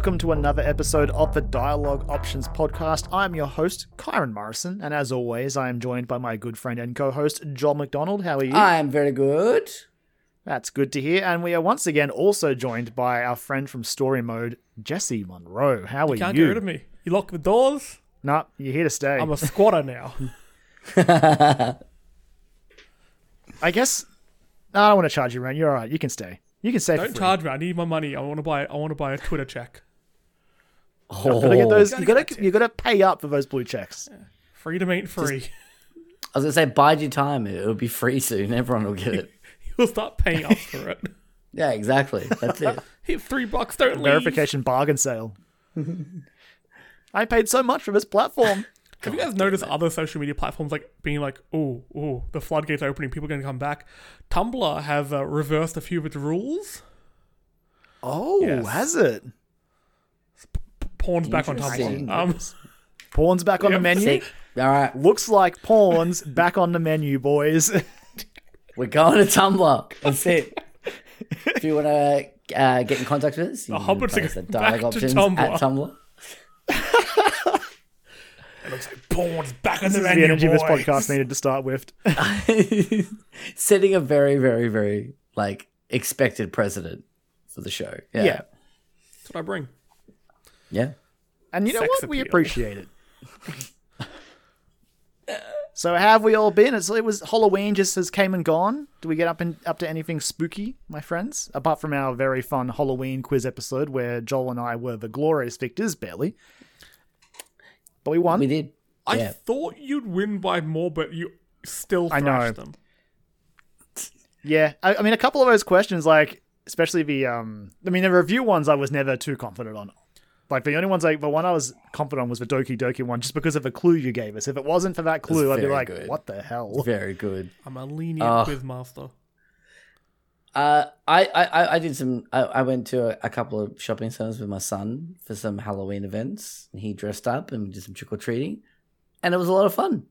welcome to another episode of the Dialogue Options podcast. I'm your host, Kyron Morrison, and as always, I am joined by my good friend and co-host, Joel McDonald. How are you? I am very good. That's good to hear. And we are once again also joined by our friend from Story Mode, Jesse Monroe. How are you? Can't you? get rid of me. You lock the doors. Nah, you're here to stay. I'm a squatter now. I guess. No, I don't want to charge you rent. You're all right. You can stay. You can stay Don't charge me. I need my money. I want to buy. I want to buy a Twitter check. You gotta get those. Gotta You gotta. You gotta pay up for those blue checks. Freedom ain't free. I was gonna say, bide your time. It'll be free soon. Everyone will get it. You'll start paying up for it. Yeah, exactly. That's it. Hit three bucks. Don't leave. Verification bargain sale. I paid so much for this platform. Have you guys noticed other social media platforms like being like, oh, oh, the floodgates are opening, people are going to come back? Tumblr has uh, reversed a few of its rules. Oh, Yes. has it? Porn's back on Tumblr. Um, Porn's back on the menu. Sick. All right, Looks like porn's back on the menu, boys. we're going to Tumblr. That's it. If you want to uh, get in contact with us, you can Hobbits post are at back Dialogue to Options Tumblr. at Tumblr. it looks like porn's back on this the is the menu, energy this boys. podcast needed to start with. Setting a very, very, very like expected precedent for the show. Yeah, Yeah. That's what I bring. yeah. And you know Sex what? We appreciate it. so how have we all been? It's, it was Halloween just has came and gone. Do we get up in, up to anything spooky, my friends? Apart from our very fun Halloween quiz episode where Joel and I were the glorious victors, barely. But we won. We did. I Yeah. thought you'd win by more, but you still I thrashed know. them. Yeah, I, I mean, a couple of those questions, like especially the um, I mean, the review ones, I was never too confident on. Like the only ones, like the one I was confident on was the Doki Doki one, just because of the clue you gave us. If it wasn't for that clue, I'd be very like, good. "What the hell?" Very good. I'm a lenient Ugh. quiz master. Uh, I, I, I- I did some. I, I went to a, a couple of shopping centers with my son for some Halloween events. And he dressed up and we did some trick or treating, and it was a lot of fun.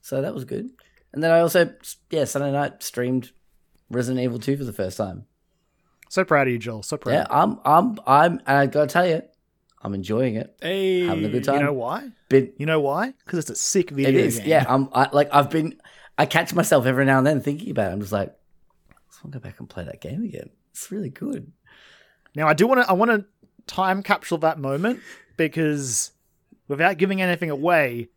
So that was good. And then I also, yeah, Sunday night streamed Resident Evil Two for the first time. So proud of you, Joel. So proud. Yeah, I'm, I'm, I'm. And I gotta tell you, I'm enjoying it. Hey, Having a good time. You know why? Been, You know why? Because it's a sick video it is. game. Yeah, I'm. I, like I've been. I catch myself every now and then thinking about it. I'm just like, I just want to go back and play that game again. It's really good. Now I do want to. I want to time capsule that moment because without giving anything away,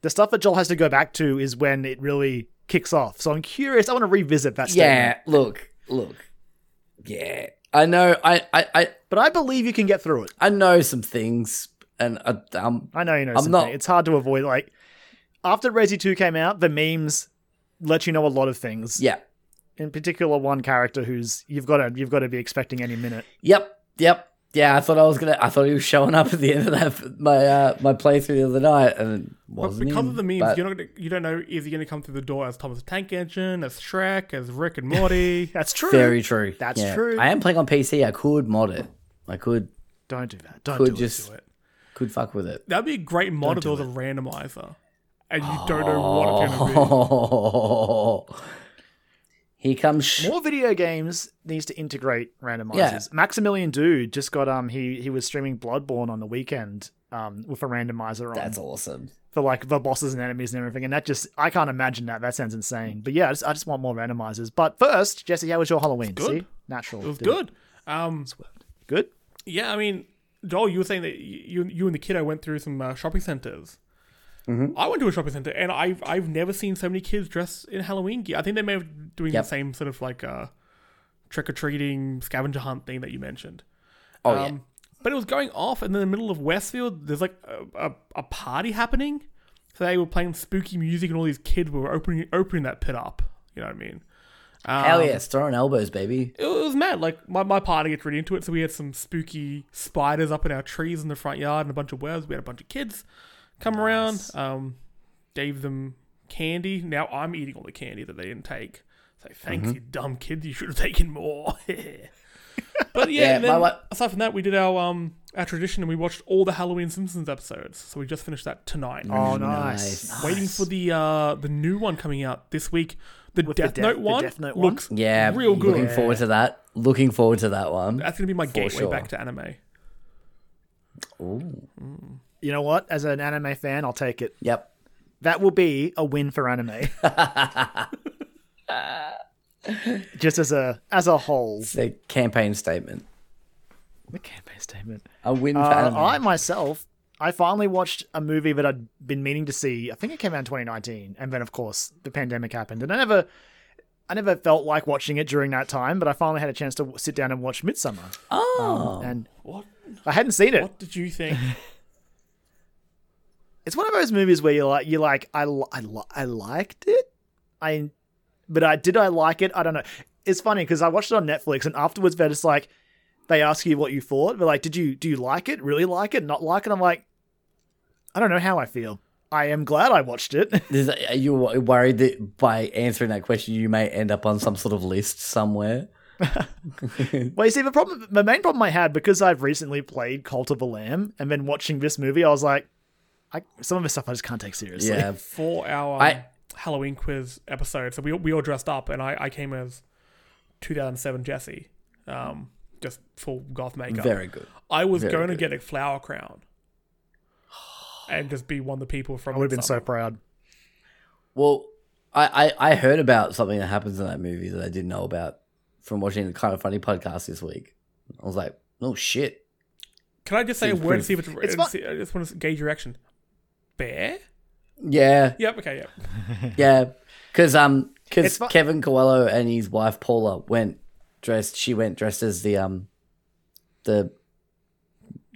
the stuff that Joel has to go back to is when it really kicks off. So I'm curious. I want to revisit that. Yeah, look, look. Yeah, I know. I, I, I, but I believe you can get through it. I know some things, and I, um, I know you know. I'm something. not- It's hard to avoid. Like after Resi Two came out, the memes let you know a lot of things. yeah, In particular, one character who's you've got to you've got to be expecting any minute. yep, yep, yeah. I thought I was gonna. I thought he was showing up at the end of that my uh, my playthrough the other night, and it wasn't because him, of the memes, but- you're not gonna, you don't know is he going to come through the door as Thomas the Tank Engine, as Shrek, as Rick and Morty. That's true. very true. That's Yeah. true. I am playing on PC. I could mod it. I could Don't do that. Don't could do just do it. could fuck with it. That'd be a great mod if there was a randomizer, and you don't know what it's going to be. Here comes. Sh- More video games needs to integrate randomizers. Yeah. Maximilian Dood just got um he he was streaming Bloodborne on the weekend um with a randomizer on That's awesome. for like the bosses and enemies and everything, and that just I can't imagine that. That sounds insane. But yeah, I just, I just want more randomizers. But first, Jesse, how was your Halloween? good. See, natural. It was Did good. Um, Good. yeah, I mean, Joel, you were saying that you you and the kiddo went through some uh, shopping centers. Mm-hmm. I went to a shopping center, and I've I've never seen so many kids dressed in Halloween gear. I think they may have doing Yep. the same sort of like uh, trick or treating scavenger hunt thing that you mentioned. Oh yeah. Um, But it was going off, and in the middle of Westfield, there's like a, a, a party happening. So they were playing spooky music, and all these kids were opening opening that pit up. You know what I mean? Um, Hell yes, throwing elbows, baby. It was mad. Like my, my party gets really into it, so we had some spooky spiders up in our trees in the front yard, and a bunch of webs. We had a bunch of kids come around. Um, gave them candy. Now I'm eating all the candy that they didn't take. So thanks, Mm-hmm. you dumb kids. You should have taken more. but yeah, Yeah, and my then, aside from that, we did our um our tradition and we watched all the Halloween Simpsons episodes. So we just finished that tonight. Oh, Nice. nice. Waiting for the uh the new one coming out this week. The With the Death Death- Note the one Death Note one? looks Yeah, real good. Looking forward to that. Looking forward to that one. That's gonna be my gateway sure. back to anime. Ooh. You know what? As an anime fan, I'll take it. Yep. That will be a win for anime. Just as a as a whole. It's a campaign statement. The campaign statement. A win for Uh, anime. I myself, I finally watched a movie that I'd been meaning to see. I think it came out in 2019, and then of course the pandemic happened, and I never, I never felt like watching it during that time. But I finally had a chance to sit down and watch Midsommar, oh. and What I hadn't seen it. what did you think? It's one of those movies where you're like, you're like, I, I, I liked it, I, but I did I like it? I don't know. It's funny because I watched it on Netflix, and afterwards they're just like, they ask you what you thought. They're like, did you do you like it? Really like it? Not like it? I'm like, I don't know how I feel. I am glad I watched it. Is- Are you wo- worried that by answering that question, you may end up on some sort of list somewhere? well, you see, the problem, the main problem I had because I've recently played Cult of the Lamb, and then watching this movie, I was like, I, some of the stuff I just can't take seriously. Yeah. For our I- Halloween quiz episode, so we we all dressed up, and I, I came as 2007 Jesse, um, just full goth makeup. Very good. I was very going to get a flower crown, and just be one of the people from. I would have been so proud. Well, I, I, I heard about something that happens in that movie that I didn't know about from watching the Kinda Funny podcast this week. I was like, oh shit. Can I just say a word and see if pretty- it's? It's and fun- see- I just want to gauge your reaction. Bear. Yeah, Yep. Okay. Yep. yeah. Because um, because fu- Kevin Coello and his wife Paula went dressed. She went dressed as the um, the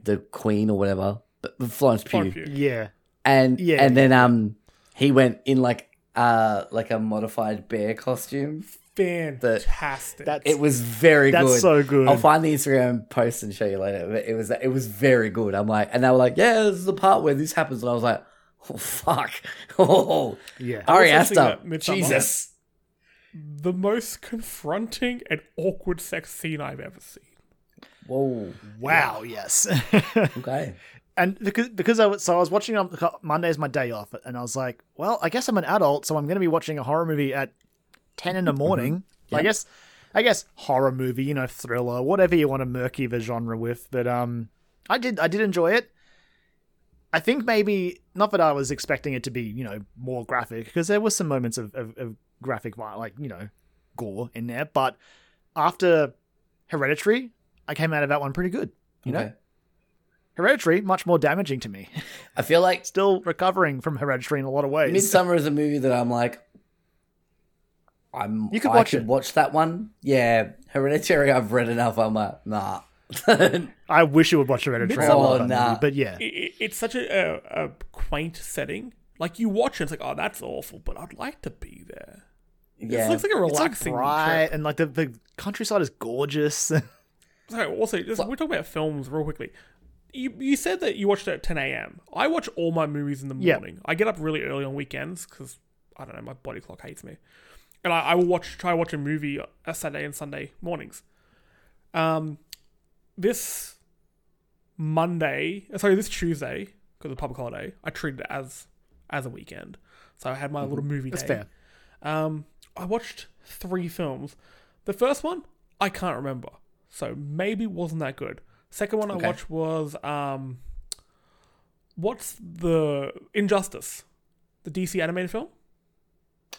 the queen or whatever, but Florence Pugh. Fine view. Yeah. and Yeah, and then um, he went in like uh like a modified bear costume. Fantastic. That's It was very That's good. so good. I'll find the Instagram post and show you later. But it was it was very good. I'm like, and they were like, yeah, this is the part where this happens, and I was like, oh fuck, oh Yeah. Ari also think Aster, that Jesus. the most confronting and awkward sex scene I've ever seen. Whoa, Wow. Yes. okay. and because because I was so I was watching um, on Monday's my day off, and I was like, well, I guess I'm an adult, so I'm going to be watching a horror movie at ten in the morning. I guess, I guess horror movie, you know, thriller, whatever you want to murky the genre with. But um, I did I did enjoy it. I think maybe not that I was expecting it to be you know more graphic because there was some moments of, of, of graphic like you know gore in there, but after Hereditary, I came out of that one pretty good. You know, Hereditary much more damaging to me. I feel like Still recovering from Hereditary in a lot of ways. Midsommar is a movie that I'm like, I'm. You could I watch could it. watch that one. Yeah, Hereditary. I've read enough. I'm like, nah. I wish you would watch Hereditary. Oh, nah. movie, but yeah, It, it- it's such a, a, a quaint setting. Like you watch it, it's like, oh, that's awful, but I'd like to be there. yeah, It looks like a it's like relaxing bright trip. and like the, the countryside is gorgeous. Sorry, also, just, we're talking about films real quickly. You, you said that you watched it at 10 a.m. I watch all my movies in the Yeah. morning. I get up really early on weekends because, I don't know, my body clock hates me. And I, I will watch try watch a movie a Saturday and Sunday mornings. Um, this Monday, sorry, this Tuesday, because of public holiday, I treated it as as a weekend. So I had my little movie That's day. fair. Um, I watched three films. The first one I can't remember, so maybe wasn't that good. Second one Okay. I watched was um, what's the Injustice, the DC animated film.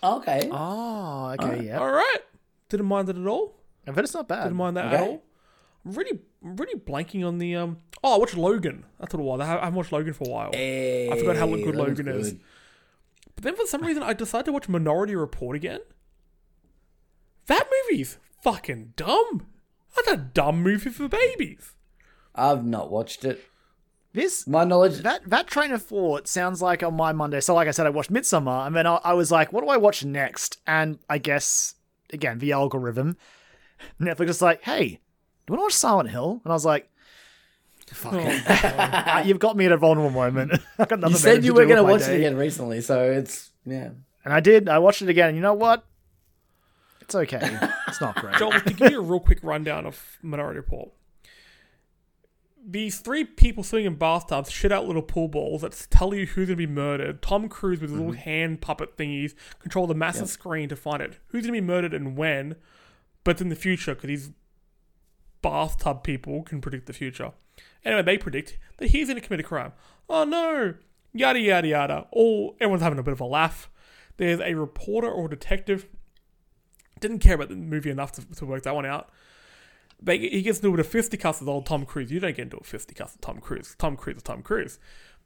Okay. Oh, okay, yeah. All right, didn't mind it at all. I bet it's not bad. Didn't mind that Okay. at all. I'm really, really blanking on the um. Oh, I watched Logan. That's what it was. I haven't watched Logan for a while. I forgot how good Logan is. But then for some reason I decided to watch Minority Report again. That movie's fucking dumb. That's a dumb movie for babies. I've not watched it. This My knowledge. that that train of thought sounds like on my Monday. So, like I said, I watched Midsommar, and then I, I was like, "What do I watch next?" And I guess again the algorithm, Netflix is like, "Hey, do you want to watch Silent Hill?" And I was like, "Fuck it, Uh, you've got me at a vulnerable moment." I got you said you were going to watch day. it again recently, so it's yeah. and I did. I watched it again. And you know what? It's okay. It's not great. Joel, to give you a real quick rundown of Minority Report. These three people swimming in bathtubs shit out little pool balls that tell you who's gonna be murdered. Tom Cruise with his little mm-hmm. hand puppet thingies control the massive screen to find it. Who's gonna be murdered and when? But it's in the future because these bathtub people can predict the future. Anyway, they predict that he's gonna commit a crime. Oh no! Yada yada yada. All everyone's having a bit of a laugh. There's a reporter or a detective. Didn't care about the movie enough to, to work that one out. They, he gets into a fisticuffs with old Tom Cruise. You don't get into a fisticuffs with Tom Cruise. Tom Cruise is Tom Cruise.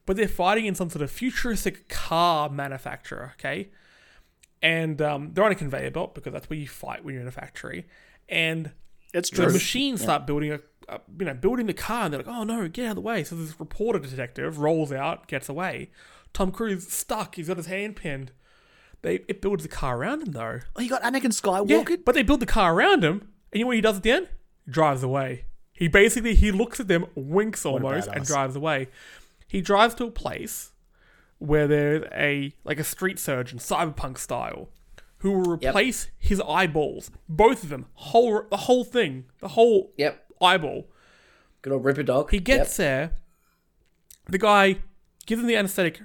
But they're fighting in some sort of futuristic car manufacturer, okay? And um, they're on a conveyor belt because that's where you fight when you're in a factory. And It's the true. machines start building a, a, you know, building the car, and they're like, "Oh no, get out of the way!" So this reporter detective rolls out, gets away. Tom Cruise stuck. He's got his hand pinned. They it builds the car around him though. Oh, you got Anakin Skywalker. Yeah, Skywalker. but they build the car around him, and you know what he does at the end? Drives away. He basically he looks at them, winks almost, and drives away. He drives to a place where there's a like a street surgeon, cyberpunk style, who will replace his eyeballs, both of them, whole the whole thing, the whole Yep. eyeball. Good old Ripperdoc. He gets there. The guy gives him the anesthetic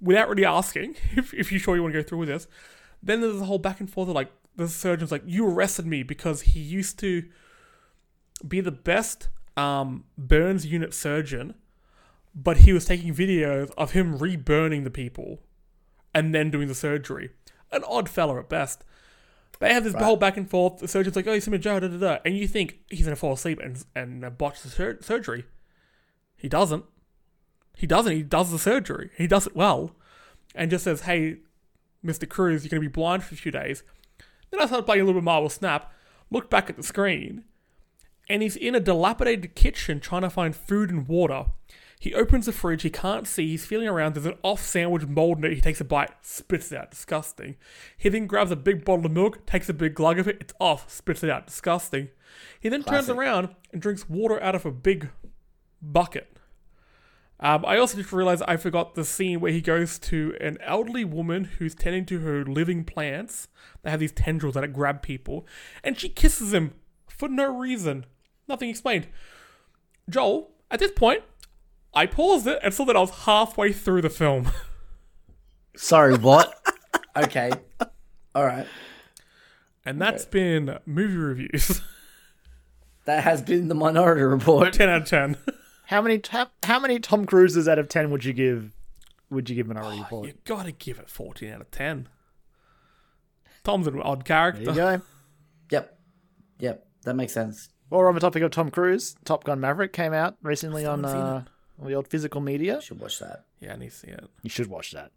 without really asking if, if you're sure you want to go through with this. Then there's a whole back and forth of like the surgeon's like, You arrested me because he used to be the best um, burns unit surgeon, but he was taking videos of him re-burning the people and then doing the surgery. An odd fella at best. They have this whole back and forth. The surgeon's like, "Oh, he's in a jail," da da da, and you think he's gonna fall asleep and and uh, botch the sur- surgery. He doesn't. He doesn't. He does the surgery. He does it well, and just says, "Hey, Mister Cruise, you're gonna be blind for a few days." Then I started playing a little bit of Marvel Snap. Looked back at the screen, and he's in a dilapidated kitchen trying to find food and water. He opens the fridge, he can't see, he's feeling around, there's an off sandwich mold in it, he takes a bite, spits it out, disgusting. He then grabs a big bottle of milk, takes a big glug of it, it's off, spits it out, disgusting. He then turns around and drinks water out of a big bucket. Um, I also just realized I forgot the scene where he goes to an elderly woman who's tending to her living plants. They have these tendrils that grab people, and she kisses him for no reason. Nothing explained. Joel, at this point, I paused it and saw that I was halfway through the film. Sorry, what? okay. All right. And that's been movie reviews. That has been the Minority Report. 10 out of 10. How many how, how many Tom Cruises out of ten would you give? Would you give Minority oh, Report? you gotta give it 14 out of 10. Tom's an odd character. There you go. Yep. Yep. That makes sense. While we're on the topic of Tom Cruise, Top Gun Maverick came out recently on uh, on the old physical media. You should watch that. Yeah, I need to see it. You should watch that.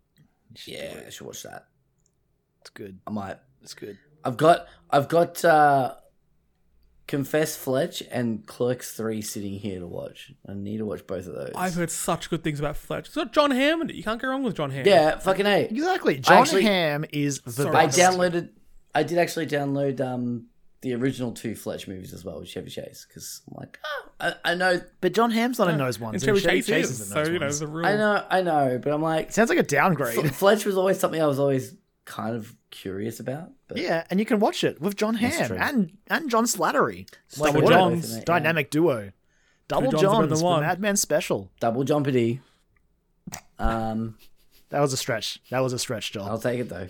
Yeah, I should watch that. It's good. I might. It's good. I've got I've got uh Confess Fletch and Clerks 3 sitting here to watch. I need to watch both of those. I've heard such good things about Fletch. It's got John Hamm in it. You can't go wrong with John Hamm. yeah, fucking A. Exactly. John actually- Hamm is the Sorry. I downloaded I did actually download um the original two Fletch movies as well with Chevy Chase because I'm like, oh, I, I know, But John Hamm's not in those ones. And and Chevy Chevy Chase Chase is, is in so, those you know, ones. it's a real... I know, I know, but I'm like, Sounds like a downgrade. F- Fletch was always something I was always kind of curious about. But yeah, and you can watch it with John Hamm and and John Slattery. Double what a Johns. Yeah. dynamic duo. Double Johns are Johns, than the one. Mad special. double jumpity. Um, That was a stretch. That was a stretch, John. I'll take it though.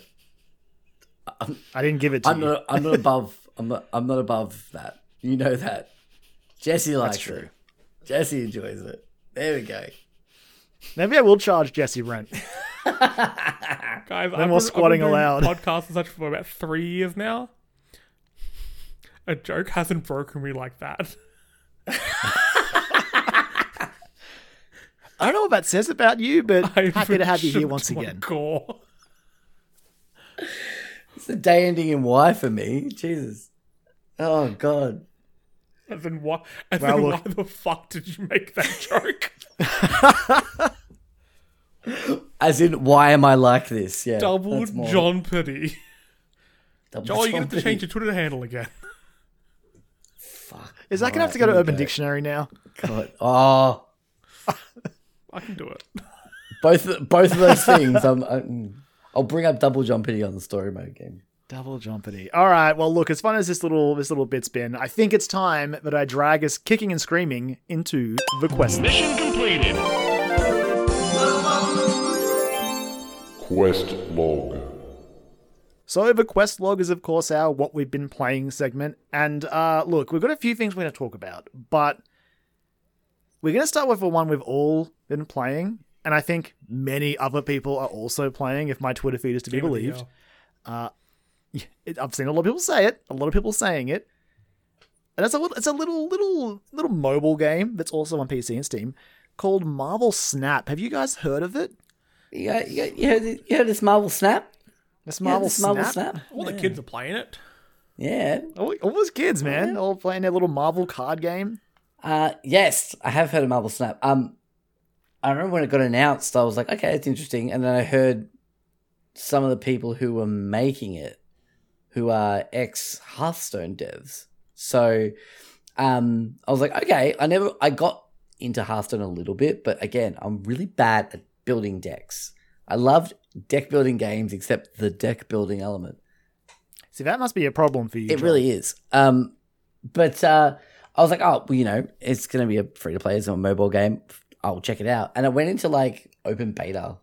I didn't give it to I'm you. not. I'm not above. I'm not. I'm not above that. You know that. Jesse likes true. it. Jesse enjoys it. There we go. Maybe I will charge Jesse rent. Guys, No more squatting allowed. Podcasts and such for about three years now. A joke hasn't broken me like that. I don't know what that says about you, but I've happy to have you here once again. Core. It's a day ending in Y for me. Jesus. Oh God. As in, why, as Well, in look- why the fuck did you make that joke? As in, why am I like this? Yeah. Double that's more- John Pity. Double Joel, you John get to Pity. change your Twitter handle again. Fuck. Is that gonna have to go to here Urban go. Dictionary now? God. Oh, I can do it. both both of those things. I'm, I'm, I'll bring up double John Pity on the story mode game. Double jumpity. All right. Well, look. As fun as this little this little bit's been, I think it's time that I drag us kicking and screaming into the quest. Mission completed. Quest log. So the quest log is, of course, our what we've been playing segment. And uh, look, we've got a few things we're going to talk about, but we're going to start with the one we've all been playing, and I think many other people are also playing, if my Twitter feed is to be Game believed. year. It, I've seen a lot of people say it. A lot of people saying it. And it's a little, it's a little, little, little mobile game that's also on PC and Steam called Marvel Snap. Have you guys heard of it? You, got- you, you, heard, you heard this Marvel Snap? This You heard Marvel this Snap. Marvel Snap? All the kids are playing it. Yeah. All, all those kids, man, all playing their little Marvel card game. Uh, yes, I have heard of Marvel Snap. Um, I remember when it got announced, I was like, okay, it's interesting. And then I heard some of the people who were making it, who are ex Hearthstone devs. So, um, I was like, okay, I never, I got into Hearthstone a little bit, but again, I'm really bad at building decks. I loved deck building games, except the deck building element. See, that must be a problem for you. It Joel. really is. Um, but uh, I was like, oh, well, you know, it's going to be a free to play, it's a mobile game. I'll check it out. And I went into like open beta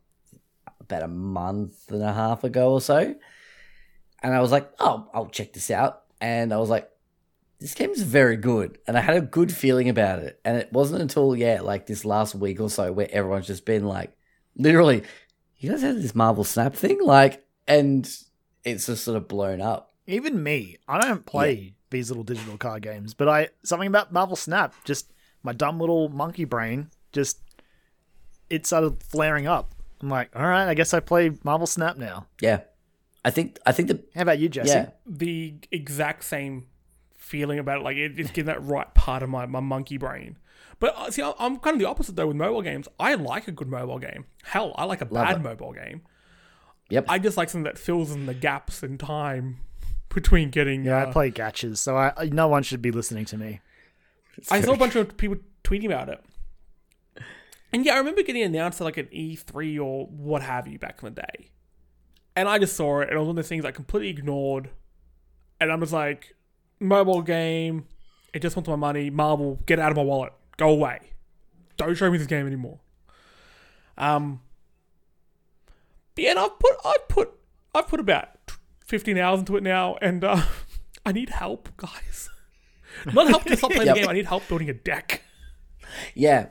about a month and a half ago or so. And I was like, oh, I'll check this out. And I was like, this game is very good. And I had a good feeling about it. And it wasn't until, yeah, like this last week or so where everyone's just been like, literally, you guys had this Marvel Snap thing? Like, and it's just sort of blown up. Even me, I don't play these little digital card games, but I something about Marvel Snap, just my dumb little monkey brain, just it started flaring up. I'm like, all right, I guess I play Marvel Snap now. Yeah. I think, I think the, How about you, Jesse? yeah. the exact same feeling about it. Like it, it's getting that right part of my, my monkey brain. But uh, see, I- I'm kind of the opposite though with mobile games. I like a good mobile game. Hell, I like a bad it. mobile game. Yep. I just like something that fills in the gaps in time between getting. Yeah, uh, I play gachas, so I, I- no one should be listening to me. I saw a bunch of people tweeting about it. And yeah, I remember getting announced at like an E3 or what have you back in the day. And I just saw it, and it was one of the things I completely ignored. And I was like, mobile game, it just wants my money. Marvel, get out of my wallet. Go away. Don't show me this game anymore. Um, but yeah, and I've put, I've put, I've put about 15 hours into it now, and uh, I need help, guys. Not help to stop playing Yep. the game. I need help building a deck. Yeah.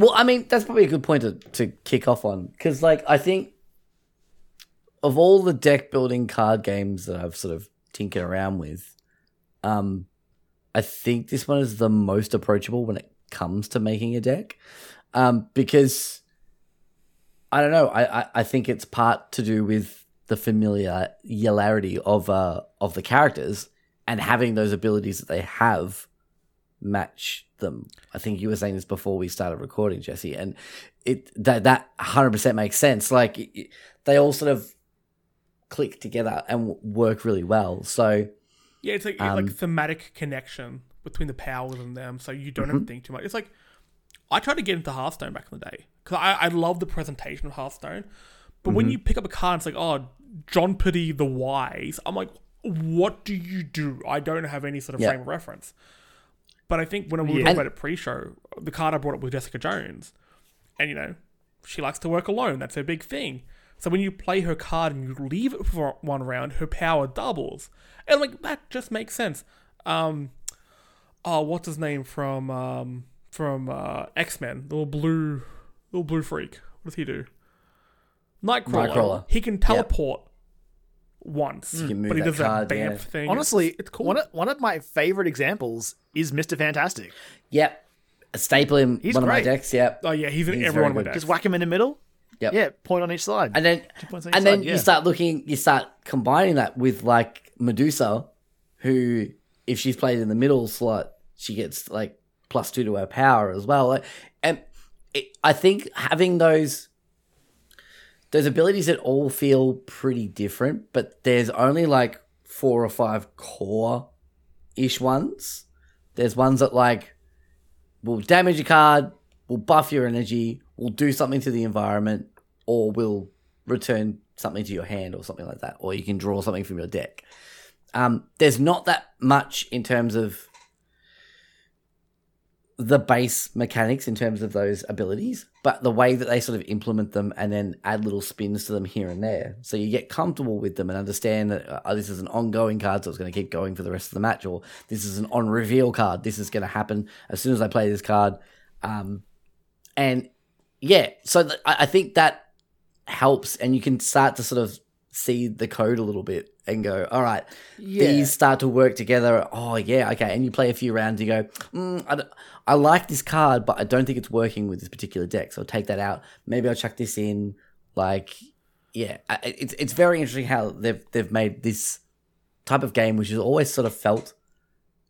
Well, I mean, that's probably a good point to, to kick off on because, like, I think of all the deck building card games that I've sort of tinkered around with, um, I think this one is the most approachable when it comes to making a deck, um, because I don't know. I, I, I think it's part to do with the familiarity of uh of the characters and having those abilities that they have match them. I think you were saying this before we started recording, Jesse, and it that that hundred percent makes sense. Like it- they all sort of click together and work really well. So Yeah, it's like it's Um, like thematic connection between the powers and them, so you don't Mm-hmm. have to think too much. It's like I tried to get into Hearthstone back in the day because I, I love the presentation of Hearthstone, but Mm-hmm. when you pick up a card, it's like oh, John Pity the Wise. I'm like, what do you do? I don't have any sort of Yeah. frame of reference. But I think when we were Yeah. talking about it pre-show, the card I brought up was Jessica Jones, and you know, she likes to work alone. That's her big thing. So when you play her card and you leave it for one round, her power doubles, and like that just makes sense. Um, oh, what's his name from um from uh, X Men? The little blue, little blue freak. What does he do? Nightcrawler. Nightcrawler. He can teleport once, can move but he that does card, that bamf yeah. thing. Honestly, it's, it's cool. one, of, one of my favorite examples is Mr. Fantastic. yep, a staple in He's one of my great. decks. Yep, oh yeah, he's in He's every one of my good. decks. Just whack him in the middle. Yep. Yeah, point on each side. and then points on each and then yeah. you start looking, you start combining that with like Medusa, who if she's played in the middle slot, she gets like plus two to her power as well. Like, and it, I think having those those abilities that all feel pretty different, but there's only like four or five core ish ones. There's ones that like will damage a card, will buff your energy, will do something to the environment, or will return something to your hand or something like that, or you can draw something from your deck. Um, there's not that much in terms of the base mechanics in terms of those abilities, but the way that they sort of implement them and then add little spins to them here and there. So you get comfortable with them and understand that uh, this is an ongoing card, so it's going to keep going for the rest of the match, or this is an on reveal card. This is going to happen as soon as I play this card. Um, and yeah, so th- I think that helps, and you can start to sort of see the code a little bit and go, all right, these start to work together. Oh yeah, okay. And you play a few rounds, you go, mm, I, I like this card, but I don't think it's working with this particular deck, so I'll take that out. Maybe I'll chuck this in. Like, yeah, it's it's very interesting how they've they've made this type of game, which has always sort of felt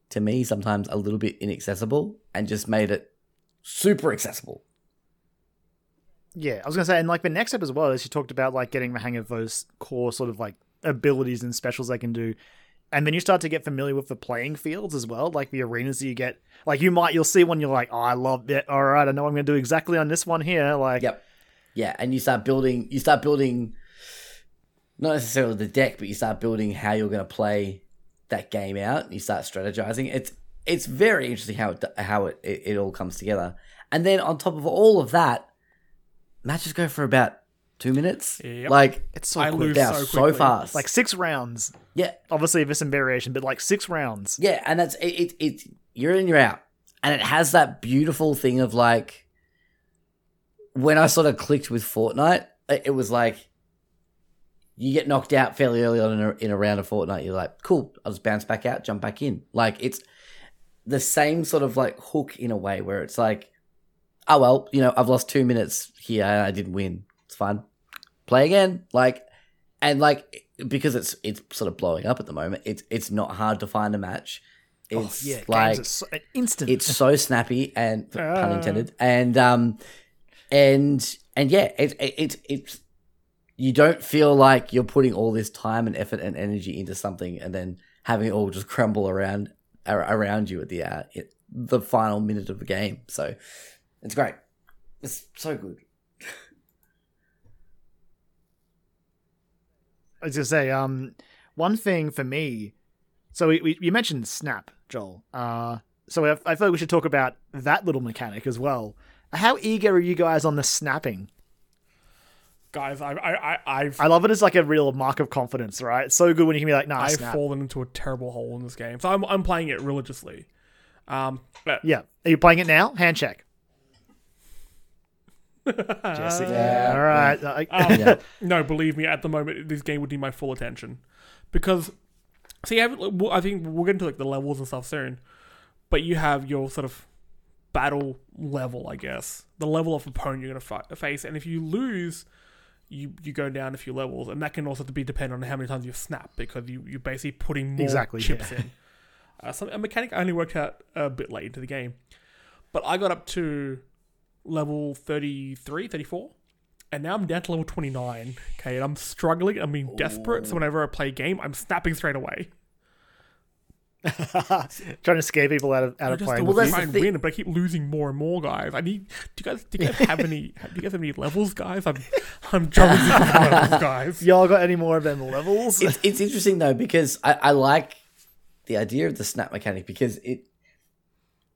to me sometimes a little bit inaccessible, and just made it super accessible. Yeah, I was gonna say, and like the next step as well, is you talked about, like getting the hang of those core sort of like abilities and specials they can do, and then you start to get familiar with the playing fields as well, like the arenas that you get. Like you might, you'll see one, you're like, oh, I love it. All right, I know I'm gonna do exactly on this one here. Like, Yep. Yeah, and you start building. You start building, not necessarily the deck, but you start building how you're to play that game out. And you start strategizing. It's it's very interesting how it how it, it, it all comes together. And then on top of all of that, matches go for about two minutes. Yep. Like it's so I quick. lose they so so, fast. Like six rounds. yeah, Obviously, there's some variation, but like six rounds. Yeah, and that's it, it. It you're in, you're out, and it has that beautiful thing of like when I sort of clicked with Fortnite, it, it was like you get knocked out fairly early on in a, in a round of Fortnite. You're like, cool, I'll just bounce back out, jump back in. Like it's the same sort of like hook in a way where it's like, oh well, you know, I've lost two minutes here and I didn't win. It's fine. Play again. Like, and like because it's it's sort of blowing up at the moment. It's it's not hard to find a match. It's oh, yeah, like games are so, instant. it's so snappy and pun Uh. intended and um and and yeah it, it it's it's you don't feel like you're putting all this time and effort and energy into something and then having it all just crumble around around you at the uh, it, the final minute of the game so it's great it's so good I was gonna say, um, one thing for me. So we, we you mentioned Snap, Joel. Uh, so I, I feel like we should talk about that little mechanic as well. How eager are you guys on the snapping? Guys, I, I, I, I've I love it as like a real mark of confidence, right? It's so good when you can be like, "Nah, I've snap." fallen into a terrible hole in this game. So I'm, I'm playing it religiously. Um, but Yeah, are you playing it now? Hand check. Jesse. Yeah. All right. Um, Yeah. No, believe me, at the moment, this game would need my full attention because, see, I, well, I think we'll get into like the levels and stuff soon, but you have your sort of battle level, I guess, the level of opponent you're going to fi- face, and if you lose, you you go down a few levels, and that can also be dependent on how many times you snap because you you're basically putting more Exactly, chips yeah. in. Uh, some, a mechanic I only worked out a bit late into the game, but I got up to level 33, 34 and now I'm down to level 29. Okay, and I'm struggling. I'm being desperate. So whenever I play a game, I'm snapping straight away. trying to scare people out of out I of just playing. want with that's try the and thing. win, but I keep losing more and more, guys. I need. Do you guys? Do you guys have any? Do you guys have any levels, guys? I'm, I'm jonesing for levels, guys. Y'all got any more of them levels? it's it's interesting though because I, I like the idea of the snap mechanic because it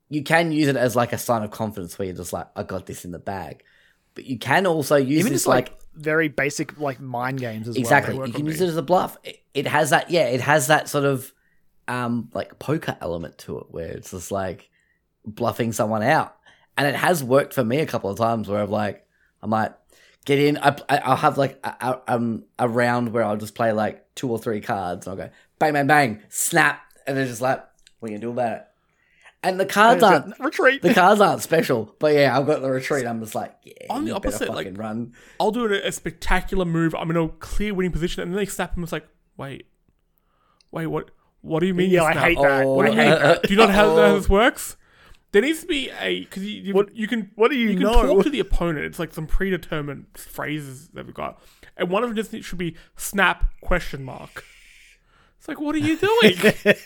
you can use it as like a sign of confidence where you're just like I got this in the bag, but you can also use Even this just like, like, very basic like mind games as exactly well. Exactly. You can use me. it as a bluff. It, it has that yeah it has that sort of um like poker element to it where it's just like bluffing someone out, and it has worked for me a couple of times where I've like I might get in. I, I- I'll have like a, a, um, a round where I'll just play like two or three cards, and I'll go bang, bang, bang, snap, and they're just like, "What are you gonna do about it?" And the cards aren't retreat. the cards aren't special, but yeah, I've got the retreat. I'm just like, yeah, On the you better opposite, like- run. I'll do a, a spectacular move. I'm in a clear winning position, and then they snap, and it's like, wait, wait, what? What do you mean? yeah, you I hate that. Oh, I hate that. Do you not know how, how Oh. this works? There needs to be a because you, you, What- you can what do you you can know? talk to the opponent. It's like some predetermined phrases that we've got, and one of them just should be snap question mark. It's like, what are you doing?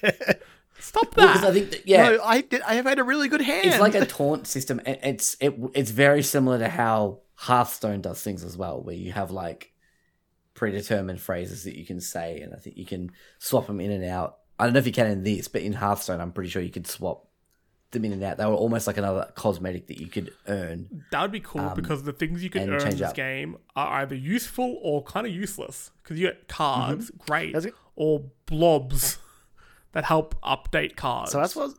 Stop that! Because that! I think that, yeah, No, I did. I have had a really good hand. it's like a taunt system. It's it, it's very similar to how Hearthstone does things as well, where you have like predetermined phrases that you can say, and I think you can swap them in and out. I don't know if you can in this, but in Hearthstone, I'm pretty sure you could swap them in and out. They were almost like another cosmetic that you could earn. That would be cool because the things you can Um, earn in this up. game are either useful or kind of useless. Because you get cards, great, That's it. or blobs that help update cards. So that's what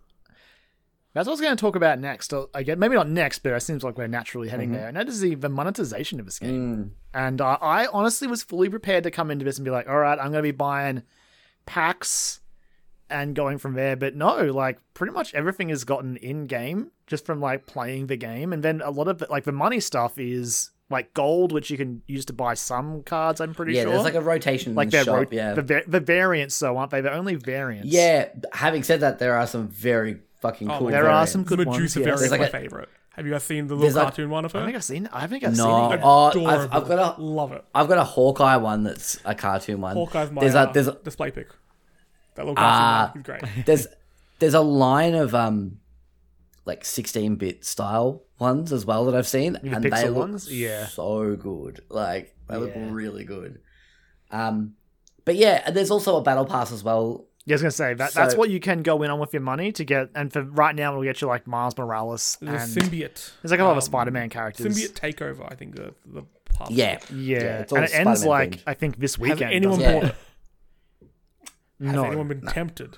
that's what I was going to talk about next. Uh, Again, maybe not next, but it seems like we're naturally heading there. And that is the, the monetization of this game. And uh, I honestly was fully prepared to come into this and be like, all right, I'm going to be buying packs and going from there. But no, like pretty much everything is gotten in game just from like playing the game. And then a lot of it, like the money stuff is like gold, which you can use to buy some cards. I'm pretty Yeah, sure. there's like a rotation like in they're the shop. ro- yeah, the, va- the variants, so aren't they? The only variants. yeah. Having said that, there are some very fucking Oh cool. my There God. are some the good ones. Medusa yes. variant is There's my like a- favorite. Have you guys seen the There's little like- cartoon one of her? I think I've seen. I think I've No, seen it. oh, I've, I've got a love it. I've got a Hawkeye one that's a cartoon one. Hawkeye's my there's uh, a there's a, display pick. That little Ah. cartoon one. He's great. there's there's a line of um like 16 bit style ones as well that I've seen, The and they pixel look ones? Yeah. so good. Like they look really good. Um, but yeah, there's also a battle pass as well. Yeah, I was gonna say that that's what you can go in on with your money to get, and for right now it'll get you like Miles Morales and symbiote. there's like a lot um, of Spider-Man characters. Symbiote takeover. I think the the pass. Yeah, yeah, it's all and it ends Spider-Man like themed. I think this Has weekend. anyone doesn't Yeah. bought it? it? Has No, anyone been tempted?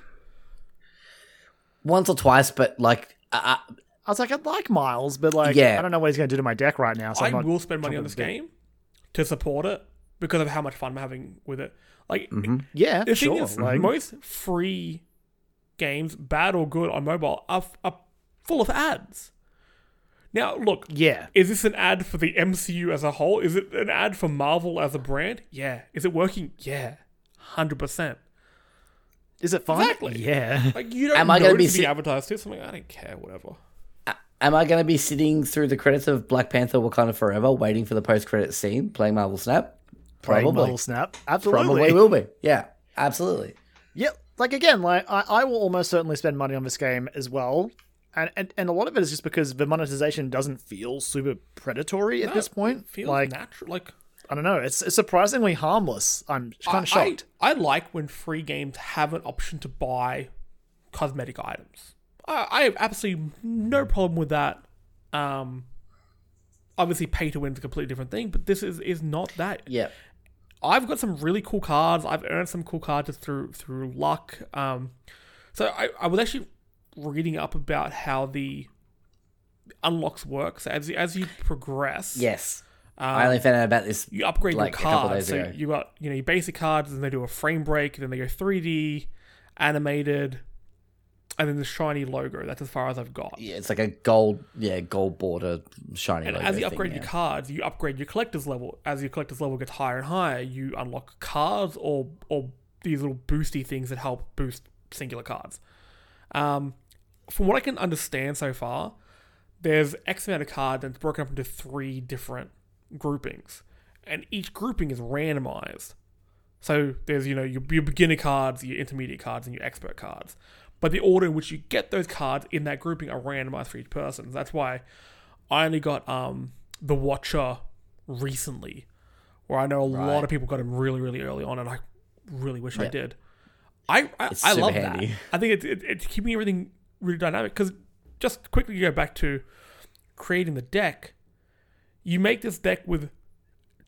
once or twice, but like uh, I was like, I'd like Miles, but like, Yeah. I don't know what he's gonna do to my deck right now. So I will spend money on this game to support it because of how much fun I'm having with it. Like mm-hmm. yeah, the sure. thing is, like, most free games, bad or good on mobile, are, are full of ads. Now, look, yeah, is this an ad for the MCU as a whole? Is it an ad for Marvel as a brand? Yeah. Is it working? Yeah, hundred percent. is it fun? Exactly. Yeah, Like you don't Am know I gonna to be be si- advertised to. So I'm like, I don't care, whatever. Am I going to be sitting through the credits of Black Panther: Wakanda Forever, waiting for the post credit scene, playing Marvel Snap? Playing Probably, Marvel Snap, absolutely. probably will be. Yeah, absolutely. Yeah, like again, like I, I will almost certainly spend money on this game as well. And, and and a lot of it is just because the monetization doesn't feel super predatory at this point. Feels like natural. Like I don't know, it's, it's surprisingly harmless. I'm kind of shocked. I, I like when free games have an option to buy cosmetic items. I, I have absolutely no problem with that. Um, obviously, pay to win is a completely different thing, but this is is not that. Yeah, I've got some really cool cards. I've earned some cool cards just through through luck. Um, so I, I was actually reading up about how the unlocks work. So as you, as you progress, yes. um, I only found out about this. you upgrade like, your cards. So ago. you got you know your basic cards, and they do a frame break, and then they go 3D, animated, and then the shiny logo. That's as far as I've got. Yeah, it's like a gold, yeah, gold border shiny. And logo as you thing, upgrade yeah. your cards, you upgrade your collector's level. As your collector's level gets higher and higher, you unlock cards or or these little boosty things that help boost singular cards. Um, from what I can understand so far, there's X amount of cards and it's broken up into three different groupings, and each grouping is randomized. So there's you know your, your beginner cards, your intermediate cards, and your expert cards. But the order in which you get those cards in that grouping are randomized for each person. That's why I only got um the Watcher recently, where I know a lot of people got him really really early on, and I really wish I did. I I, I love handy. that. I think it's it, it's keeping everything really dynamic because just quickly go back to creating the deck. You make this deck with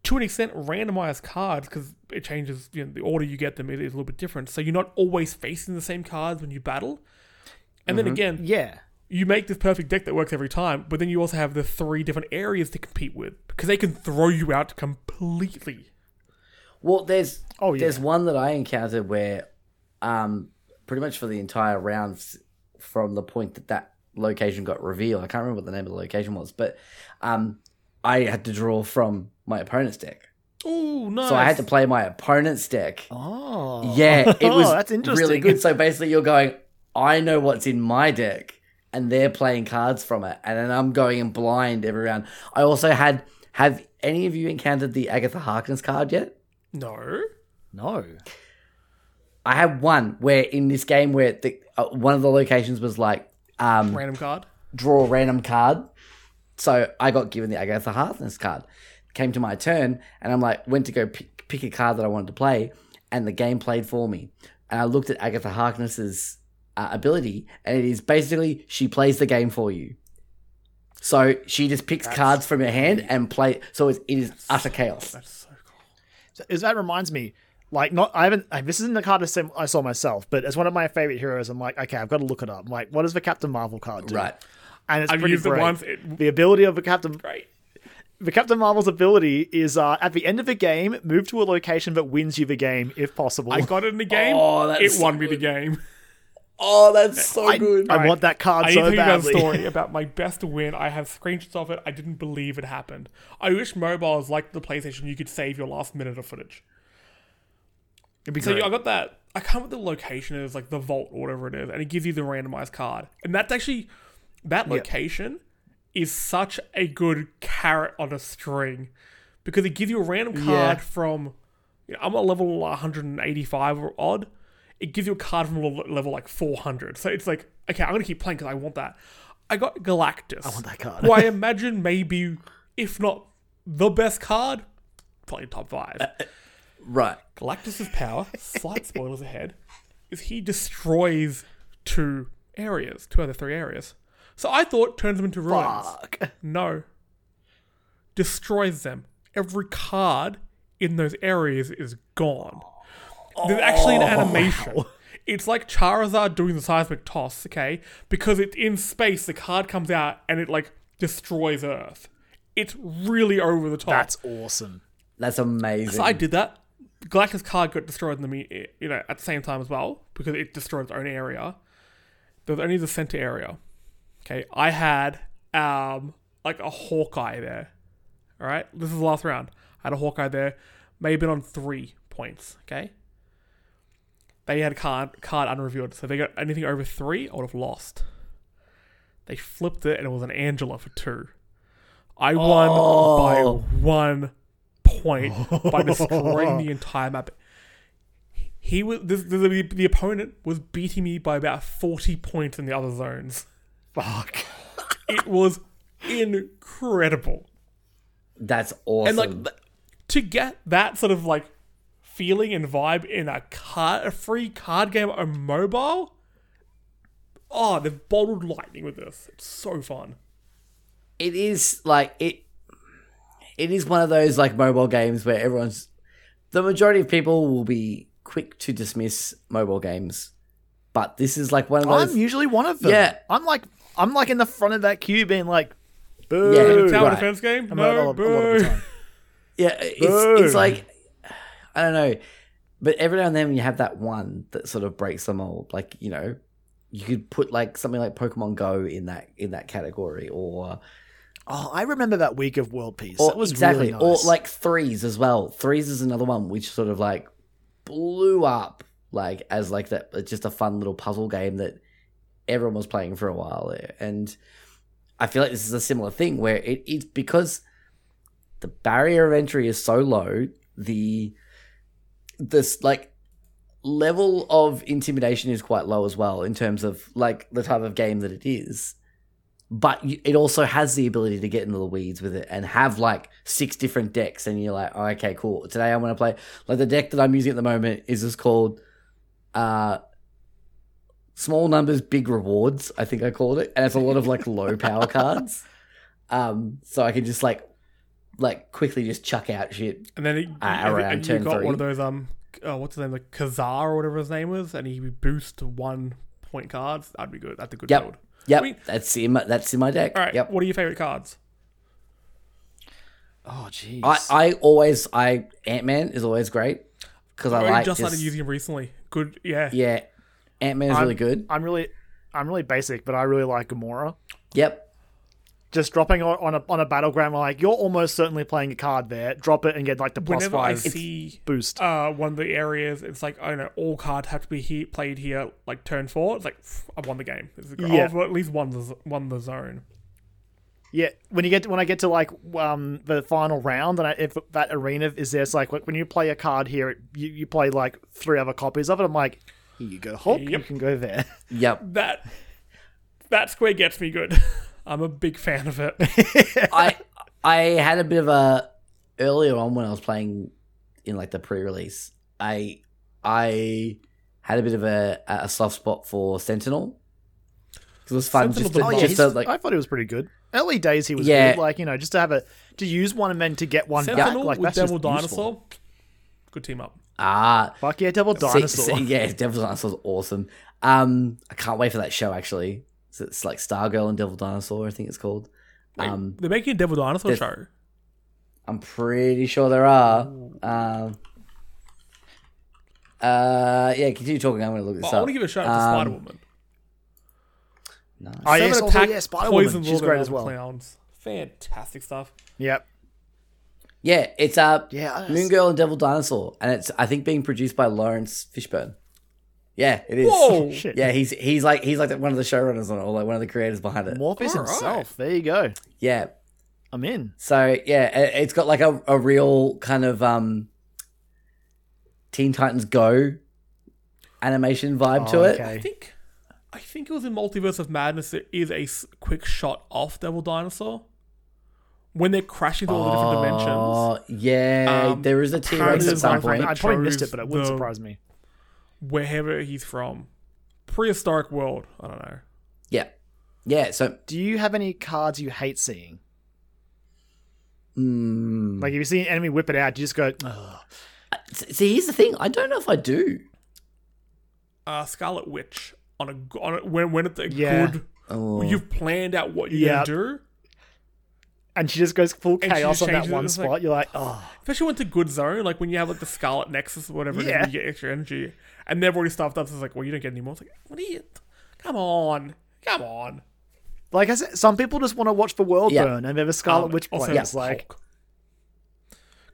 to an extent randomized cards because it changes you know, the order you get them is, is a little bit different. So you're not always facing the same cards when you battle. And then again, Yeah, you make this perfect deck that works every time, but then you also have the three different areas to compete with because they can throw you out completely. Well, there's Oh, yeah. there's one that I encountered where, um, pretty much for the entire round, from the point that that location got revealed, I can't remember what the name of the location was, but um, I had to draw from my opponent's deck, Oh, nice. so I had to play my opponent's deck. Oh, Yeah, it was that's interesting. really good. So basically, you're going, I know what's in my deck, and they're playing cards from it, and then I'm going in blind every round. I also had. Have any of you encountered the Agatha Harkness card yet? No. No, I had one where in this game where the uh, one of the locations was like um, Random card. draw a random card. So I got given the Agatha Harkness card. came to my turn, and I'm like, went to go pick, pick a card that I wanted to play, and the game played for me. And I looked at Agatha Harkness's uh, ability, and it is basically she plays the game for you. So she just picks cards from your hand and play. So it's, it is utter chaos. That's so cool. So, is that reminds me, like not I haven't this isn't the card I saw- I saw myself, but as one of my favorite heroes, I'm like, okay, I've got to look it up. I'm like, what does the Captain Marvel card do? Right. And it's I've pretty used it great. once. It, The ability of the Captain great. the Captain Marvel's ability is uh, at the end of the game, move to a location that wins you the game if possible. I got it in the game. Oh, that's it so won me the game. Oh, that's so I, good. I Alright. want that card I need so to tell you a badly. story about my best win. I have screenshots of it. I didn't believe it happened. I wish mobile was like the PlayStation. You could save your last minute of footage. It'd be So great. I got that. I can't remember the location is, like the vault or whatever it is, and it gives you the randomized card. And that's actually that location is such a good carrot on a string because it gives you a random card Yeah. from. You know, I'm at level 185 or odd. It gives you a card from level level, like 400. So it's like, okay, I'm gonna keep playing because I want that. I got Galactus. I want that card. who I imagine maybe, if not the best card, probably top five. Uh, uh, right. Galactus's power, slight spoilers ahead, is he destroys two areas, two other three areas. So I thought turns them into ruins. Fuck. No. Destroys them. Every card in those areas is gone. There's actually an oh. animation. It's like Charizard doing the seismic toss, okay? Because it's in space, the card comes out and it like destroys Earth. It's really over the top. That's awesome. That's amazing. So I did that. Galactus card got destroyed in the me- you know at the same time as well because it destroyed its own area. There was only the center area. Okay, I had um like a Hawkeye there. All right, this is the last round. I had a Hawkeye there. maybe on three points. Okay. They had card card unrevealed, so they got anything over three, I would have lost. They flipped it, and it was an Angela for two. I won by one point by destroying the entire map. He was this, the, the, the opponent was beating me by about forty points in the other zones. Fuck. It was incredible, That's awesome. and like to get that sort of like feeling and vibe in a card, a free card game on mobile. Oh, they've bottled lightning with this. It's so fun. it is like it it is one of those like mobile games where everyone's the majority of people will be quick to dismiss mobile games but this is like one of those I'm usually one of them. Yeah. I'm like I'm like in the front of that queue being like, boo. Yeah, tower right. defense game? I'm a- a No, lot- a of the boo. time. yeah it's, it's like i don't know but every now and then you have that one that sort of breaks the mold like you know you could put like something like pokemon go in that in that category or Oh, I remember that week of World Peace. or that was exactly really or like threes as well threes is another one which sort of like blew up like as like that it's just a fun little puzzle game that everyone was playing for a while there. and i feel like this is a similar thing where it, it's because the barrier of entry is so low the this like level of intimidation is quite low as well in terms of like the type of game that it is but it also has the ability to get into the weeds with it and have like six different decks and you're like oh, okay cool today i'm going to play like the deck that i'm using at the moment is just called uh small numbers big rewards i think i called it and it's a lot of like low power cards um so i can just like like quickly just chuck out shit And then it, Uh, and- around and you got three. one of those um, uh, what's his name, like Ka-Zar or whatever his name was, and he boost one point cards. That'd be good. That's a good Yep. build. yep I mean- that's in my that's in my deck All right. yep What are your favorite cards? oh jeez. I, I always I Ant Man is always great because I I like just just, started using him recently. Good. Yeah. yeah Ant Man is really good. I'm really I'm really basic, but I really like Gamora. Yep. Just dropping on, on a on a battleground, like you're almost certainly playing a card there. Drop it and get like the plus Whenever I five see boost. uh, one of the areas, it's like I don't know, all cards have to be he- played here, like turn four. It's like pff, I've won the game. This is great. Yeah. I've at least won the won the zone. Yeah, when you get to, when I get to like um the final round, and I, if that arena is there, it's like when you play a card here, you, you play like three other copies of it. I'm like, here you go, Hulk. You can go there. Yep. That that square gets me good. I'm a big fan of it. I I had a bit of a earlier on when I was playing in like the pre-release, I I had a bit of a a soft spot for Sentinel. 'Cause It was fun Sentinel's just to, Oh, yeah, just to, like I thought it was pretty good. Early days, he was Yeah. good. Like you know, just to have a to use one and then to get one Sentinel back. Like with that's Devil just useful. Dinosaur. Good team up. Ah Fuck yeah, Devil Dinosaur. see- yeah, Devil Dinosaur's awesome. Um, I can't wait for that show actually. It's, it's like Stargirl and Devil Dinosaur, I think it's called. Wait, Um, they're making a Devil Dinosaur show. I'm pretty sure there are. Um, uh, yeah, continue talking. I'm going to look this Oh, up. I want to give a shout out to Um, Spider Woman. Nice. Oh, yes, also, yeah, Spider-Woman. poisons She's great as well. Clowns. Fantastic stuff. Yep. Yeah, it's uh, Yeah, Moon Girl and Devil Dinosaur, and it's I think being produced by Laurence Fishburne. Yeah, it is. Whoa! Shit. Yeah, he's he's like he's like one of the showrunners on it, or like one of the creators behind it. Morpheus Alright. himself. There you go. Yeah, I'm in. so yeah, it- it's got like a, a real kind of um Teen Titans Go animation vibe to Oh, it. okay. I think, I think it was in Multiverse of Madness. There is a quick shot off Devil Dinosaur when they're crashing through all the different dimensions. Oh yeah, Um, there is a T apparently Rex at there's some one point. I'd probably missed it, but it wouldn't the- surprise me. Wherever he's from, prehistoric world. I don't know. Yeah, yeah. So Do you have any cards you hate seeing? mm, Like if you see an enemy whip it out, you just go, Ugh. see, here's the thing. I don't know if I do. Uh, Scarlet Witch on a g- on a, when when it's a Yeah. good. Oh. You've planned out what you're Yep. gonna do, and she just goes full And chaos on that one spot. like- You're like, oh, especially when it's a good zone, like when you have like the Scarlet Nexus or whatever, Yeah. and you get extra energy, and they've already stuffed up. So it's like, well, you don't get any more. It's like, what are you? Come on, come on. like I said, some people just want to watch the world Yeah. burn, and they're the Scarlet Um, Witch also, players. Like,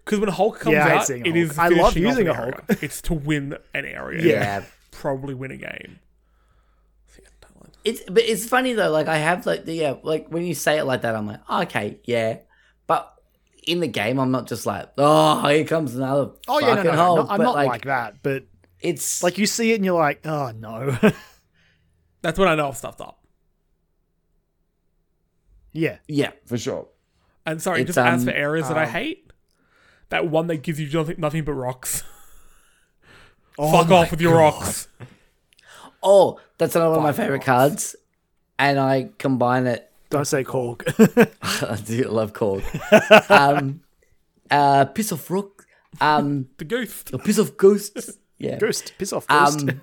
because when Hulk comes Yeah, out, seeing it Hulk. is I love using a Hulk. it's to win an area. yeah. probably win a game. So, yeah, don't like- It's but it's funny though. Like I have like the yeah. Like when you say it like that, I'm like, "Oh, okay, yeah. But in the game, I'm not just like, oh, here comes another. oh yeah, no, fucking no, no, Hulk. no, I'm but not like, like, that. But it's like you see it, and you're like, oh no, That's when I know I've stuffed up. yeah. yeah, for sure. And sorry, It's, just as um, for areas that I um, hate, that one that gives you nothing, nothing but rocks. Oh Fuck off with your God. rocks. Oh, that's another one of my favorite Rocks. cards, and I combine it. Don't say Korg. I do love Korg. um, uh, piss off rock. Um, The ghost. a piss off ghosts. Yeah. Ghost, piss off, Ghost. Um,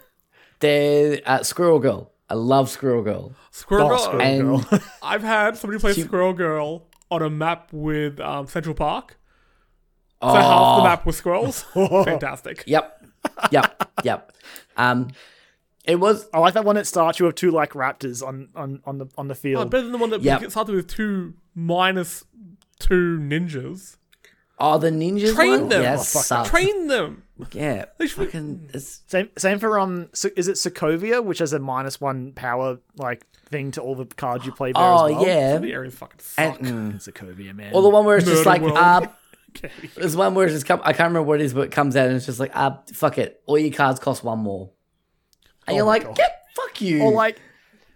they're uh, Squirrel Girl. I love Squirrel Girl. Squirrel Girl. Squirrel And Girl. I've had somebody play She- Squirrel Girl on a map with um, Central Park. So oh, half the map was squirrels. Fantastic. Yep, yep, yep. Um, it was I like that one that starts you with two like raptors on on on the on the Oh, field. better than the one that Yep. started with two minus two ninjas. oh the ninjas Train one. them. Yeah, Oh, fuck. Train them. Yeah, They should be- fucking. It's, Same same for um. So is it Sokovia, which has a minus one power like thing to all the cards you play there oh as well? yeah, The areas fucking suck. and, mm, Sokovia, man. or the one where it's just like World. uh, Okay. there's one where it's just come. I can't remember what it is, but it comes out and it's just like uh, fuck it. All your cards cost one more, and Oh you're like, God. get fuck you. or like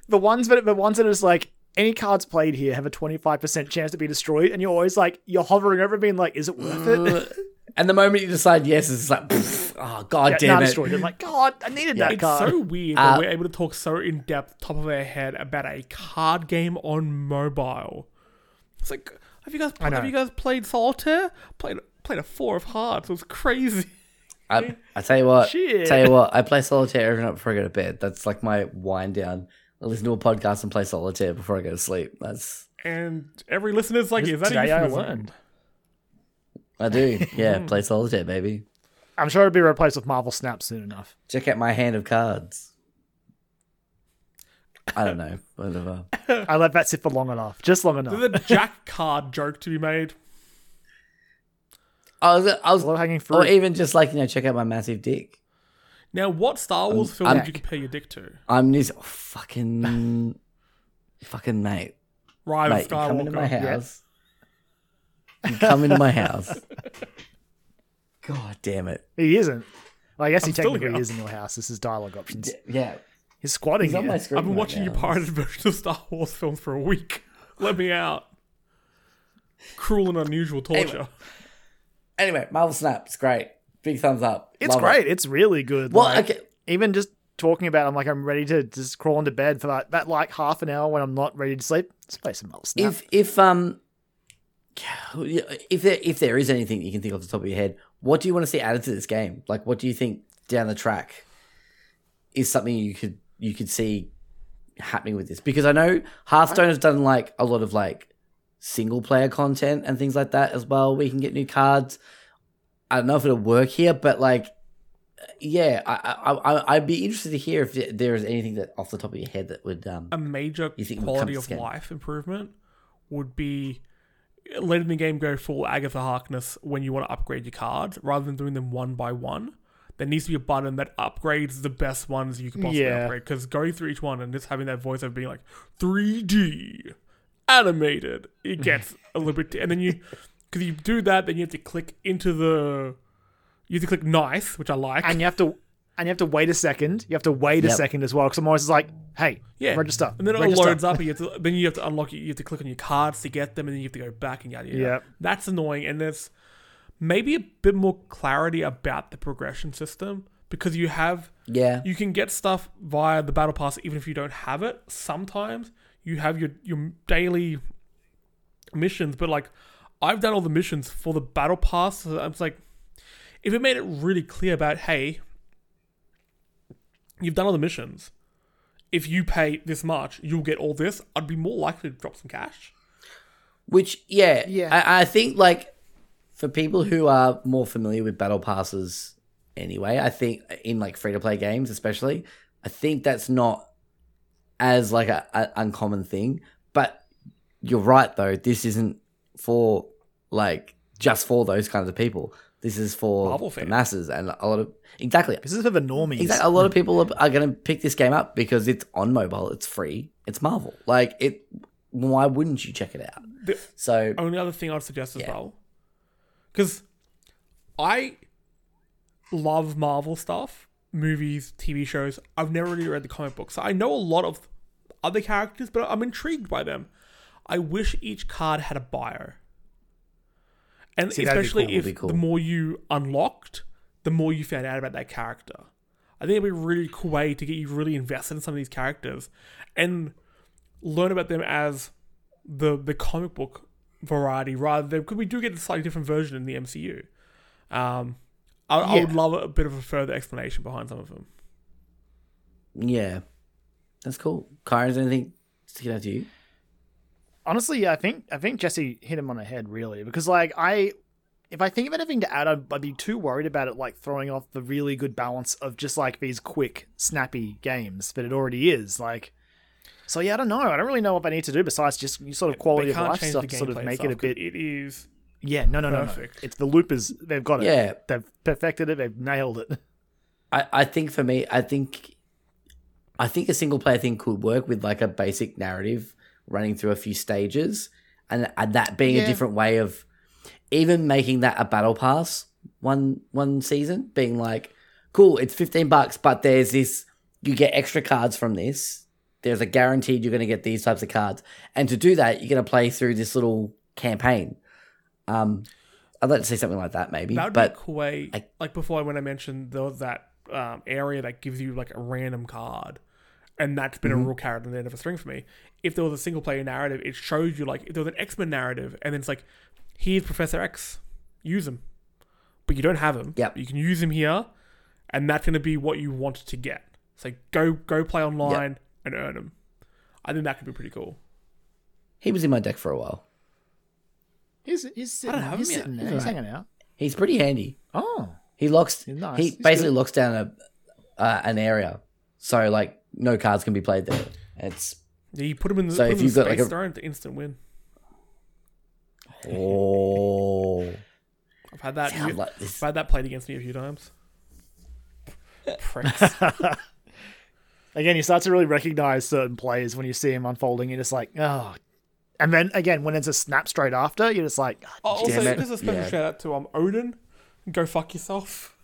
the ones that the ones that is like any cards played here have a twenty five percent chance to be destroyed, and you're always like you're hovering over, being like, is it worth it? and the moment you decide yes, it's like, pff, oh god yeah, damn nah, it. destroyed. I'm like, God, I needed that It's card. It's so weird Uh, that we're able to talk so in depth, top of our head, about a card game on mobile. It's like, have you guys have you guys played solitaire? Played played a four of hearts. It was crazy. I, I tell you what, Shit. tell you what, I play solitaire every night before I go to bed. That's like my wind down. I listen to a podcast and play solitaire before I go to sleep. That's And every listener's like, is that a Today I learned. I do. Yeah, play solitaire, baby. I'm sure it'll be replaced with Marvel Snap soon enough. Check out my hand of cards. I don't know. Whatever. I let that sit for long enough, just long enough. There's a Jack card joke to be made. I was, I was, Low hanging or even just like you know, check out my massive dick. Now, what Star um, Wars film I'm- would you compare your dick to? I'm this oh, fucking, fucking mate. Rise of Mate, you come into my Skywalker. house. You come into my house. God damn it. He isn't. Well, I guess he I'm still technically here. is in your house. This is dialogue options. Yeah. He's squatting He's on here. my screen. I've been right watching your pirated version of Star Wars films for a week. Let me out. Cruel and unusual torture. Anyway, Marvel Snap, it's great. Big thumbs up. It's Love great. It. It's really good. Well, like, okay. even just talking about, it, I'm like, I'm ready to just crawl into bed for that, that like half an hour when I'm not ready to sleep. Let's play some Marvel Snap. If if um if there if there is anything you can think off the top of your head, what do you want to see added to this game? Like, what do you think down the track is something you could you could see happening with this? Because I know Hearthstone has done like a lot of like single player content and things like that as well. We can get new cards. I don't know if it'll work here, but like, yeah, I, I, I I'd be interested to hear if there is anything that off the top of your head that would um a major You think quality of life improvement would be letting the game go full Agatha Harkness when you want to upgrade your cards rather than doing them one by one. There needs to be a button that upgrades the best ones you can possibly Yeah. upgrade. Because going through each one and just having that voice of being like 3D animated, it gets a little bit. And then you, because you do that, then you have to click into the, you have to click nice, which I like. and you have to and you have to wait a second. You have to wait a second as well because I'm always like, hey, Yeah, register. and then it register. loads up. And you have to, then you have to unlock. it. You have to click on your cards to get them, and then you have to go back and yada yada. Yep. That's annoying, and there's maybe a bit more clarity about the progression system because you have yeah you can get stuff via the battle pass even if you don't have it. Sometimes you have your your daily missions, but like I've done all the missions for the battle pass. So I'm just like, if it made it really clear about hey, you've done all the missions. If you pay this much, you'll get all this. I'd be more likely to drop some cash. Which, yeah, Yeah. I, I think like for people who are more familiar with battle passes, anyway, I think in like free to play games, especially, I think that's not as like a, a uncommon thing. But you're right though. This isn't for like just for those kinds of people. This is for Marvel the fans. masses and a lot of exactly. This is for the normies. Exactly. A lot of people are, are going to pick this game up because it's on mobile. It's free. It's Marvel. Like it. Why wouldn't you check it out? The So only other thing I'd suggest as Yeah. well, because I love Marvel stuff, movies, TV shows. I've never really read the comic books, so I know a lot of other characters, but I'm intrigued by them. I wish each card had a bio, and See, especially cool. if cool. the more you unlocked, the more you found out about that character. I think it'd be a really cool way to get you really invested in some of these characters and learn about them as the the comic book variety rather than because we do get a slightly different version in the MCU. Um, I, I would love a bit of a further explanation behind some of them. Yeah, that's cool. Kyron, is there anything sticking out to you? honestly, yeah, I think I think Jesse hit him on the head really because like I, if I think of anything to add, I'd, I'd be too worried about it like throwing off the really good balance of just like these quick, snappy games that it already is. Like, so yeah, I don't know. I don't really know what I need to do besides just sort of quality of life stuff to sort of gameplay make it a bit. It is Yeah, no, no, no, no. perfect. It's the loopers. They've got it. Yeah, They've perfected it. They've nailed it. I, I think for me, I think, I think a single player thing could work with like a basic narrative running through a few stages, and, and that being Yeah. a different way of even making that a battle pass one one season, being like, cool, it's fifteen bucks, but there's this, you get extra cards from this. There's a guaranteed you're going to get these types of cards, and to do that, you're going to play through this little campaign. Um, I'd like to see something like that, maybe, that would but be a cool way. I- like before, when I mentioned there was that um, area that gives you like a random card, and that's been Mm-hmm. a real character at the end of a string for me. If there was a single player narrative, it shows you like if there was an X Men narrative, and then it's like, here's Professor X, use him, but you don't have him. Yep. you can use him here, and that's going to be what you want to get. It's like go go play online and earn him. I think that could be pretty cool. he was in my deck for a while. He's he's sitting, have he's him yet. sitting there. He's He's alright. hanging out. He's pretty handy. Oh, He locks. Nice. He He's basically good. locks down a uh, an area, so like no cards can be played there. It's Yeah, you put him in the, So if him in you've the got, like, a- star, it's instant win. oh, I've had that. See, I I've had that played against me a few times. Pricks. again, you start to really recognize certain players when you see them unfolding. You're just like, oh. And then again, when it's a snap straight after, you're just like, Oh, also, Damn it. there's a special Yeah. shout out to um Odin. Go fuck yourself.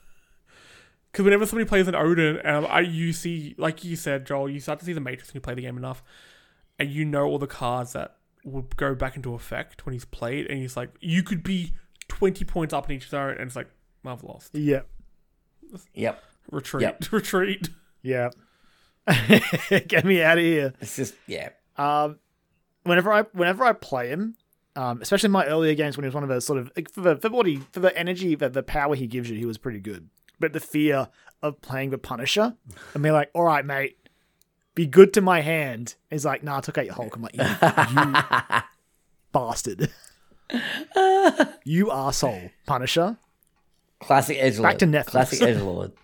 Because whenever somebody plays an Odin, um, I you see, like you said, Joel, you start to see the Matrix when you play the game enough, and you know all the cards that will go back into effect when he's played, and he's like, you could be twenty points up in each zone, and it's like I've lost. Yeah. Yep. Retreat, Yep. retreat. Yeah. Get me out of here. It's just yeah. Um, whenever I whenever I play him, um, especially in my earlier games when he was one of the sort of for the for what he for the energy, the, the power he gives you, he was pretty good. But the fear of playing the Punisher, and being like, "All right, mate, be good to my hand." He's like, "Nah, I took out your Hulk." I'm like, "You, you bastard, you asshole, Punisher." Classic edge Back to Netflix. Classic edge lord.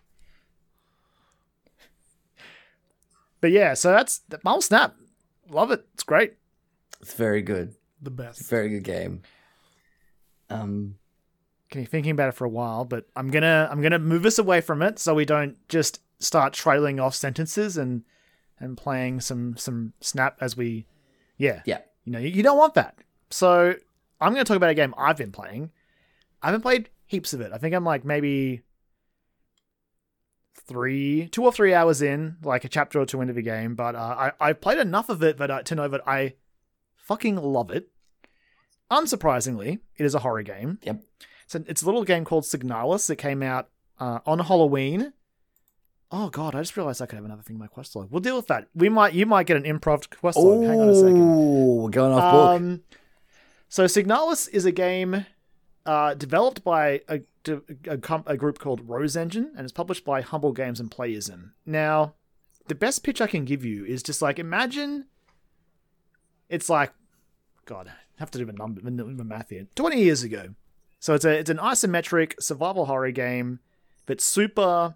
But yeah, so that's the Marvel Snap. Love it. It's great. It's very good. The best. Very good game. Um. been thinking about it for a while, but I'm gonna I'm gonna move us away from it so we don't just start trailing off sentences and and playing some some snap as we yeah Yeah. you know you, you don't want that. So I'm gonna talk about a game I've been playing. I haven't played heaps of it. I think I'm like maybe three two or three hours in, like a chapter or two into the game. But uh, I I played enough of it that I, to know that I fucking love it. Unsurprisingly, it is a horror game. Yep. It's a, it's a little game called Signalis. that came out uh, on Halloween. Oh god, I just realized I could have another thing in my quest log. We'll deal with that. We might you might get an improv quest log. Hang on a second. Oh, we're going off book. Um, so Signalis is a game uh, developed by a, a, a group called Rose Engine, and it's published by Humble Games and Playism. Now, the best pitch I can give you is just like imagine it's like, God, I have to do the number, the, the math here. Twenty years ago, so it's a it's an isometric survival horror game that's super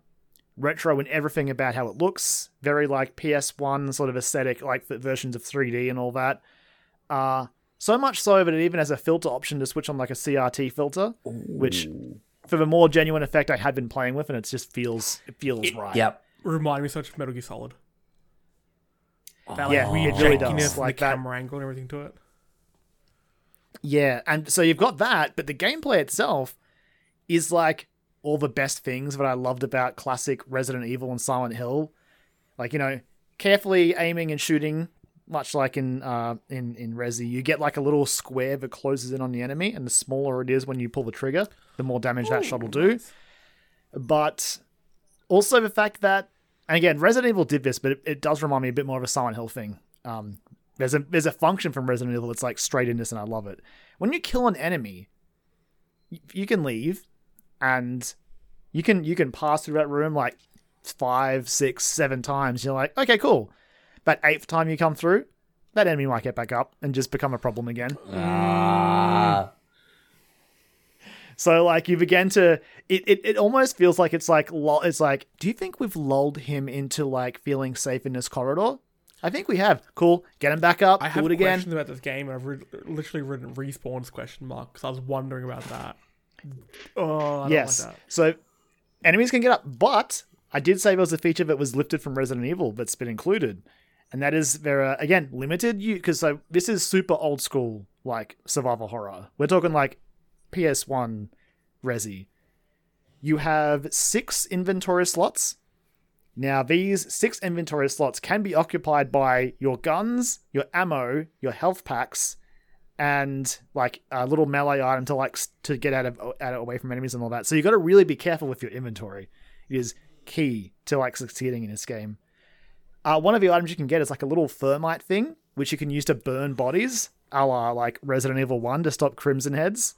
retro in everything about how it looks. Very like PS1 sort of aesthetic, like the versions of 3D and all that. Uh, so much so that it even has a filter option to switch on like a CRT filter, which for the more genuine effect I had been playing with, and it just feels it feels right. Yep. Remind me so much of Metal Gear Solid. That Yeah, like weird it really does. Like the that- camera angle and everything to it. Yeah, and so you've got that, but the gameplay itself is like all the best things that I loved about classic Resident Evil and Silent Hill. Like, you know, carefully aiming and shooting, much like in uh in, in Resi, you get like a little square that closes in on the enemy, and the smaller it is when you pull the trigger, the more damage that shot will do. But also the fact that and again, Resident Evil did this, but it, it does remind me a bit more of a Silent Hill thing. Um, there's a there's a function from Resident Evil that's like straight in this, and I love it. When you kill an enemy, y- you can leave, and you can you can pass through that room like five, six, seven times. You're like, okay, cool. That eighth time you come through, that enemy might get back up and just become a problem again. Ah. So like you begin to it, it, it almost feels like it's like it's like do you think we've lulled him into like feeling safe in this corridor? I think we have. Cool. Get him back up. I do have it again. questions about this game, and I've re- literally written respawns question mark because I was wondering about that. Oh, I don't Yes. like that. So enemies can get up, but I did say there was a feature that was lifted from Resident Evil that's been included, and that is there are again limited you because so this is super old school like survival horror. We're talking like PS1 Resi. You have six inventory slots. Now these six inventory slots can be occupied by your guns, your ammo, your health packs, and like a little melee item to like to get out of out of, away from enemies and all that. So you got to really be careful with your inventory. It is key to like succeeding in this game. Uh, one of the items you can get is like a little thermite thing, which you can use to burn bodies, a la like Resident Evil One to stop crimson heads.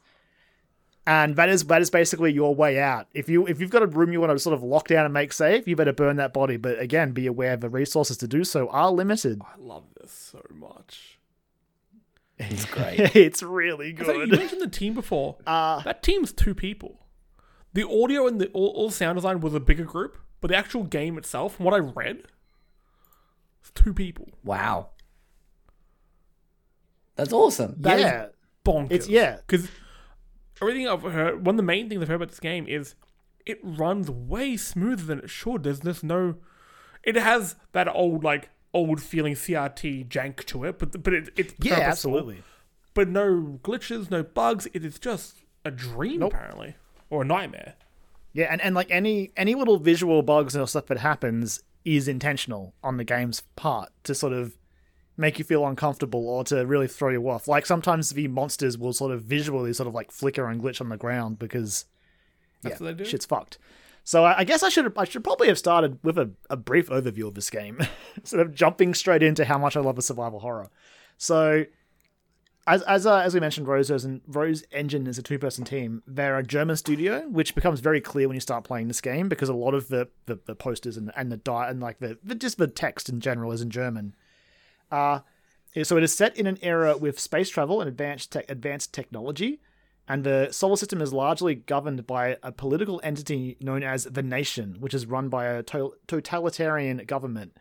And that is that is basically your way out. If you if you've got a room you want to sort of lock down and make safe, you better burn that body. But again, be aware the resources to do so are limited. I love this so much. It's great. it's really So you mentioned the team before. Uh, that team's two people. The audio and the all, all sound design was a bigger group, but the actual game itself, from what I read, it's two people. Wow. That's awesome. That is yeah, bonkers. It's- yeah. because everything I've heard. One of the main things I've heard about this game is it runs way smoother than it should. There's just no. It has that old like old feeling CRT jank to it, but but it, it's yeah, purposeful. absolutely. But no glitches, no bugs. It is just a dream Nope. apparently, or a nightmare. Yeah, and, and like any any little visual bugs or stuff that happens is intentional on the game's part to sort of make you feel uncomfortable or to really throw you off. Like sometimes the monsters will sort of visually sort of like flicker and glitch on the ground because That's yeah, shit's fucked. So I I guess I should I should probably have started with a, a brief overview of this game, instead of jumping straight into how much I love a survival horror. So, as as uh, as we mentioned, Rose and Rose Engine is a two person team. They're a German studio, which becomes very clear when you start playing this game because a lot of the the, the posters and and the di- and like the, the just the text in general is in German. Uh so it is set in an era with space travel and advanced tech advanced technology and the solar system is largely governed by a political entity known as the nation, which is run by a to- totalitarian government.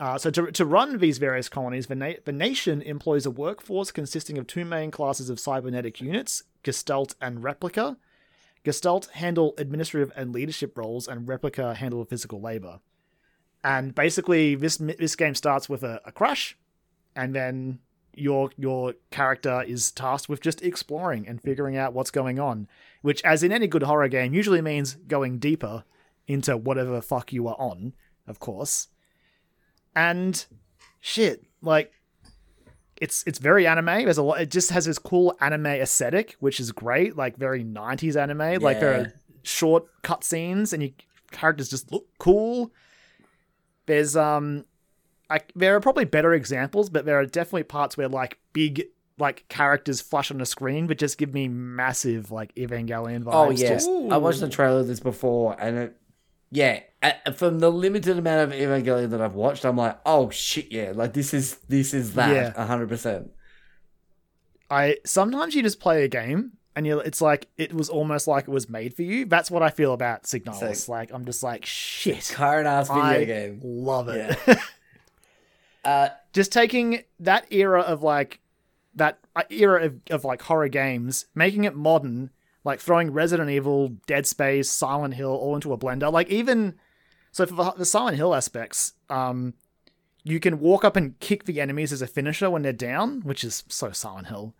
Uh, so, to, to run these various colonies, the, na- the nation employs a workforce consisting of two main classes of cybernetic units Gestalt and Replica. Gestalt handle administrative and leadership roles, and Replica handle physical labor. And basically, this this game starts with a, a crash, and then your your character is tasked with just exploring and figuring out what's going on, which, as in any good horror game, usually means going deeper into whatever fuck you are on, of course. And shit, like it's it's very anime. There's a lot. It just has this cool anime aesthetic, which is great, like very '90s anime. Like there are short cutscenes, and your characters just look cool. There's um I, there are probably better examples, but there are definitely parts where like big like characters flash on the screen, but just give me massive like Evangelion vibes. Oh yeah, Just- I watched the trailer of this before, and it, yeah, from the limited amount of Evangelion that I've watched, I'm like, oh shit, yeah, like this is this is that a hundred percent. I sometimes you just play a game and you it's like it was almost like it was made for you. That's what I feel about Signalis. Sick. like I'm just like shit. Current ass video I game. love it. Uh, just taking that era of like that uh, era of, of like horror games, making it modern, like throwing Resident Evil, Dead Space, Silent Hill all into a blender. Like even so for the, the Silent Hill aspects, um, you can walk up and kick the enemies as a finisher when they're down, which is so Silent Hill.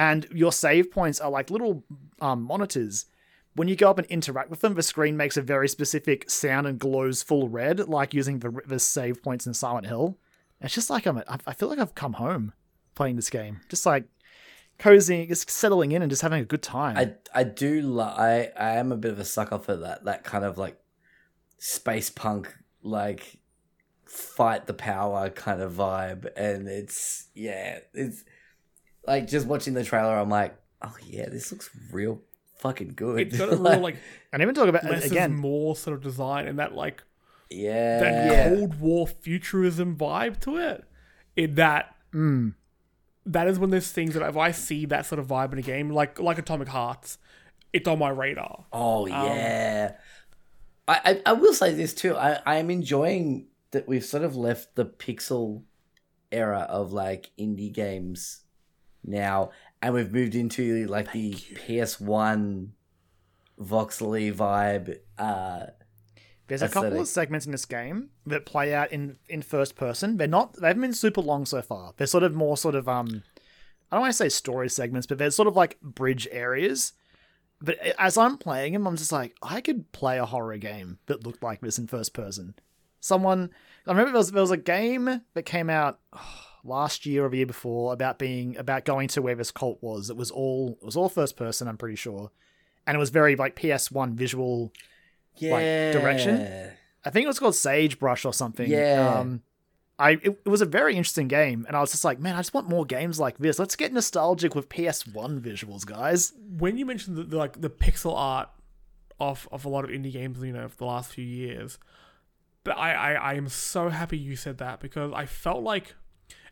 And your save points are like little um, monitors. When you go up and interact with them, the screen makes a very specific sound and glows full red, like using the, the save points in Silent Hill. It's just like I'm. I I feel like I've come home playing this game, just like cozying, just settling in and just having a good time. I I do lo- I I am a bit of a sucker for that that kind of like space punk like fight the power kind of vibe, and it's yeah, it's like just watching the trailer. I'm like, oh yeah, this looks real fucking good. It's got a real like and even talk about less is again. more sort of design and that like yeah, that Yeah. Cold War futurism vibe to it. In that Mm, that is one of those things that if I see that sort of vibe in a game, like like Atomic Hearts, it's on my radar. Oh yeah. I, I I will say this too. I I am enjoying that we've sort of left the pixel era of like indie games now, and we've moved into like the PS One voxely vibe. Uh, there's a couple of segments in this game that play out in in first person. They're not. They haven't been super long so far. They're sort of more sort of um. I don't want to say story segments, but they're sort of like bridge areas. But as I'm playing them, I'm just like, I could play a horror game that looked like this in first person. Someone, I remember there was, there was a game that came out last year or the year before about being about going to where this cult was. It was all it was all first person, I'm pretty sure, and it was very like PS1 visual. yeah, direction? I think it was called Sagebrush or something. Yeah. Um, I it, it was a very interesting game, and I was just like, man, I just want more games like this. Let's get nostalgic with PS1 visuals, guys. When you mentioned the, the like the pixel art of of a lot of indie games, you know, for the last few years, but I I, I am so happy you said that because I felt like,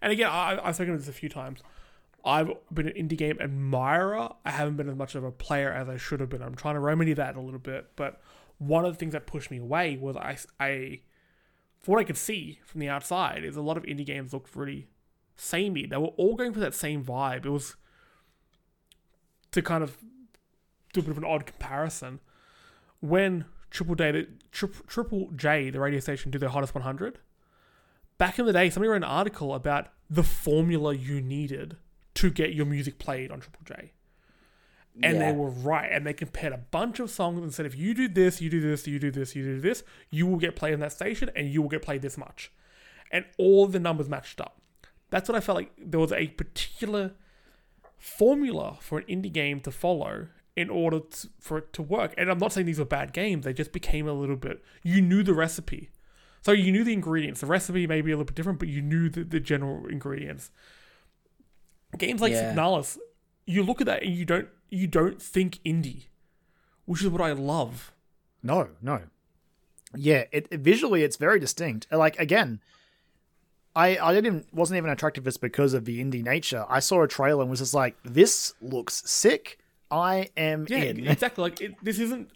and again, I, I've spoken to this a few times. I've been an indie game admirer. I haven't been as much of a player as I should have been. I'm trying to remedy that a little bit. But one of the things that pushed me away was I, I for what I could see from the outside, is a lot of indie games looked really samey. They were all going for that same vibe. It was to kind of do a bit of an odd comparison. When Triple J, Triple J, the radio station, do their hottest 100, back in the day, somebody wrote an article about the formula you needed to get your music played on Triple J. And Yeah. they were right. And they compared a bunch of songs and said, if you do this, you do this, you do this, you do this, you will get played on that station and you will get played this much. And all the numbers matched up. That's what I felt like there was a particular formula for an indie game to follow in order to, for it to work. And I'm not saying these were bad games, they just became a little bit. You knew the recipe. So you knew the ingredients. The recipe may be a little bit different, but you knew the, the general ingredients. Games like Yeah. Signalis, you look at that and you don't you don't think indie, which is what I love. No, no. Yeah, it, it- visually it's very distinct. Like again, I I didn't wasn't even attracted to this because of the indie nature. I saw a trailer and was just like, this looks sick. I am Yeah, in. exactly. Like it, this isn't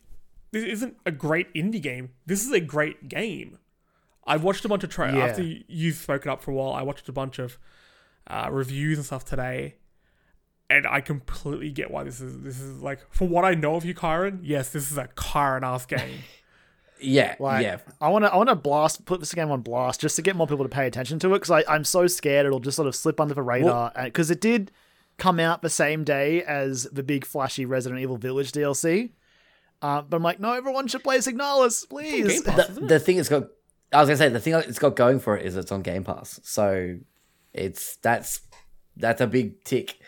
this isn't a great indie game. This is a great game. I watched a bunch of tra- Yeah. after you've spoken up for a while. I watched a bunch of uh, reviews and stuff today, and I completely get why this is. This is like for what I know of you, Kyron. Yes, this is a Kyron ass game. Yeah, Like, yeah. I want to, I want to blast, put this game on blast, just to get more people to pay attention to it. Because I'm so scared it'll just sort of slip under the radar. Because it did come out the same day as the big flashy Resident Evil Village DLC. Uh, but I'm like, no, everyone should play Signalis, please. Pass, The, the thing it's got, I was gonna say, the thing it's got going for it is it's on Game Pass, so it's that's that's a big tick.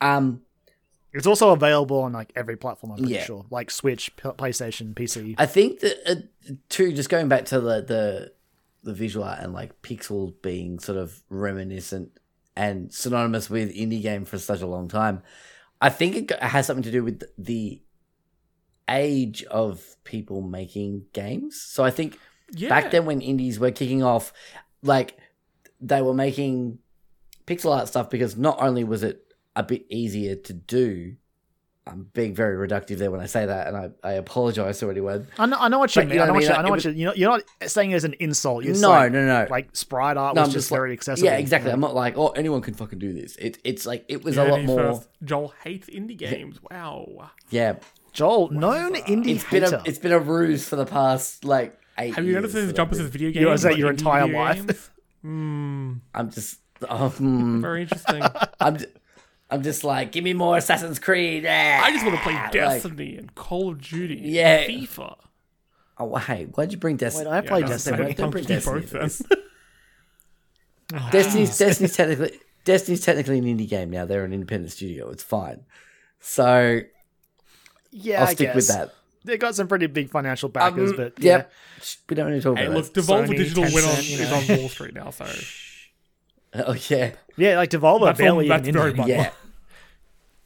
Um, It's also available on like every platform. I'm pretty Yeah. sure, like Switch, P- PlayStation, PC. I think that uh, too, just going back to the the the visual art and like pixel being sort of reminiscent and synonymous with indie game for such a long time. I think it has something to do with the age of people making games. So I think Yeah, back then when indies were kicking off, like they were making pixel art stuff because not only was it a bit easier to do, I'm being very reductive there when I say that, and I, I apologize to anyone. I know, I know what you But mean. you I know know what what I you, mean? I know Like, what it you, you know, you're not saying it as an insult. You're just no, like, no, no, like sprite art No, was I'm just just like- very accessible. Yeah, exactly. Yeah. I'm not like, oh, anyone can fucking do this. It, it's like it was You a lot more. first. Joel hates indie games. Wow. Yeah, Joel, known indie it's been hater. a it's been a ruse for the past like eight. Have you years noticed this that jump I've as video games? You noticed that like your entire life? games? Hmm. I'm just, oh, hmm. Very interesting. I'm, j- I'm just like, give me more Assassin's Creed. I just want to play Like, Destiny and Call of Duty. Yeah. And FIFA. oh, hey, why'd you bring Destiny? Wait, I played no, Destiny. don't- Don't bring don't do Destiny both into then. Destiny's Destiny's technically Destiny's technically an indie game now. They're an independent studio. It's fine. So yeah, I'll I stick with that. They got some pretty big financial backers, Um, but yeah. Yep. We don't need to talk Hey, about look, that. Devolver Sony, Digital went on, Tencent, you is on Wall Street now, so Oh yeah. Yeah, like Devolver That's all- barely that's even very indie. much- yeah.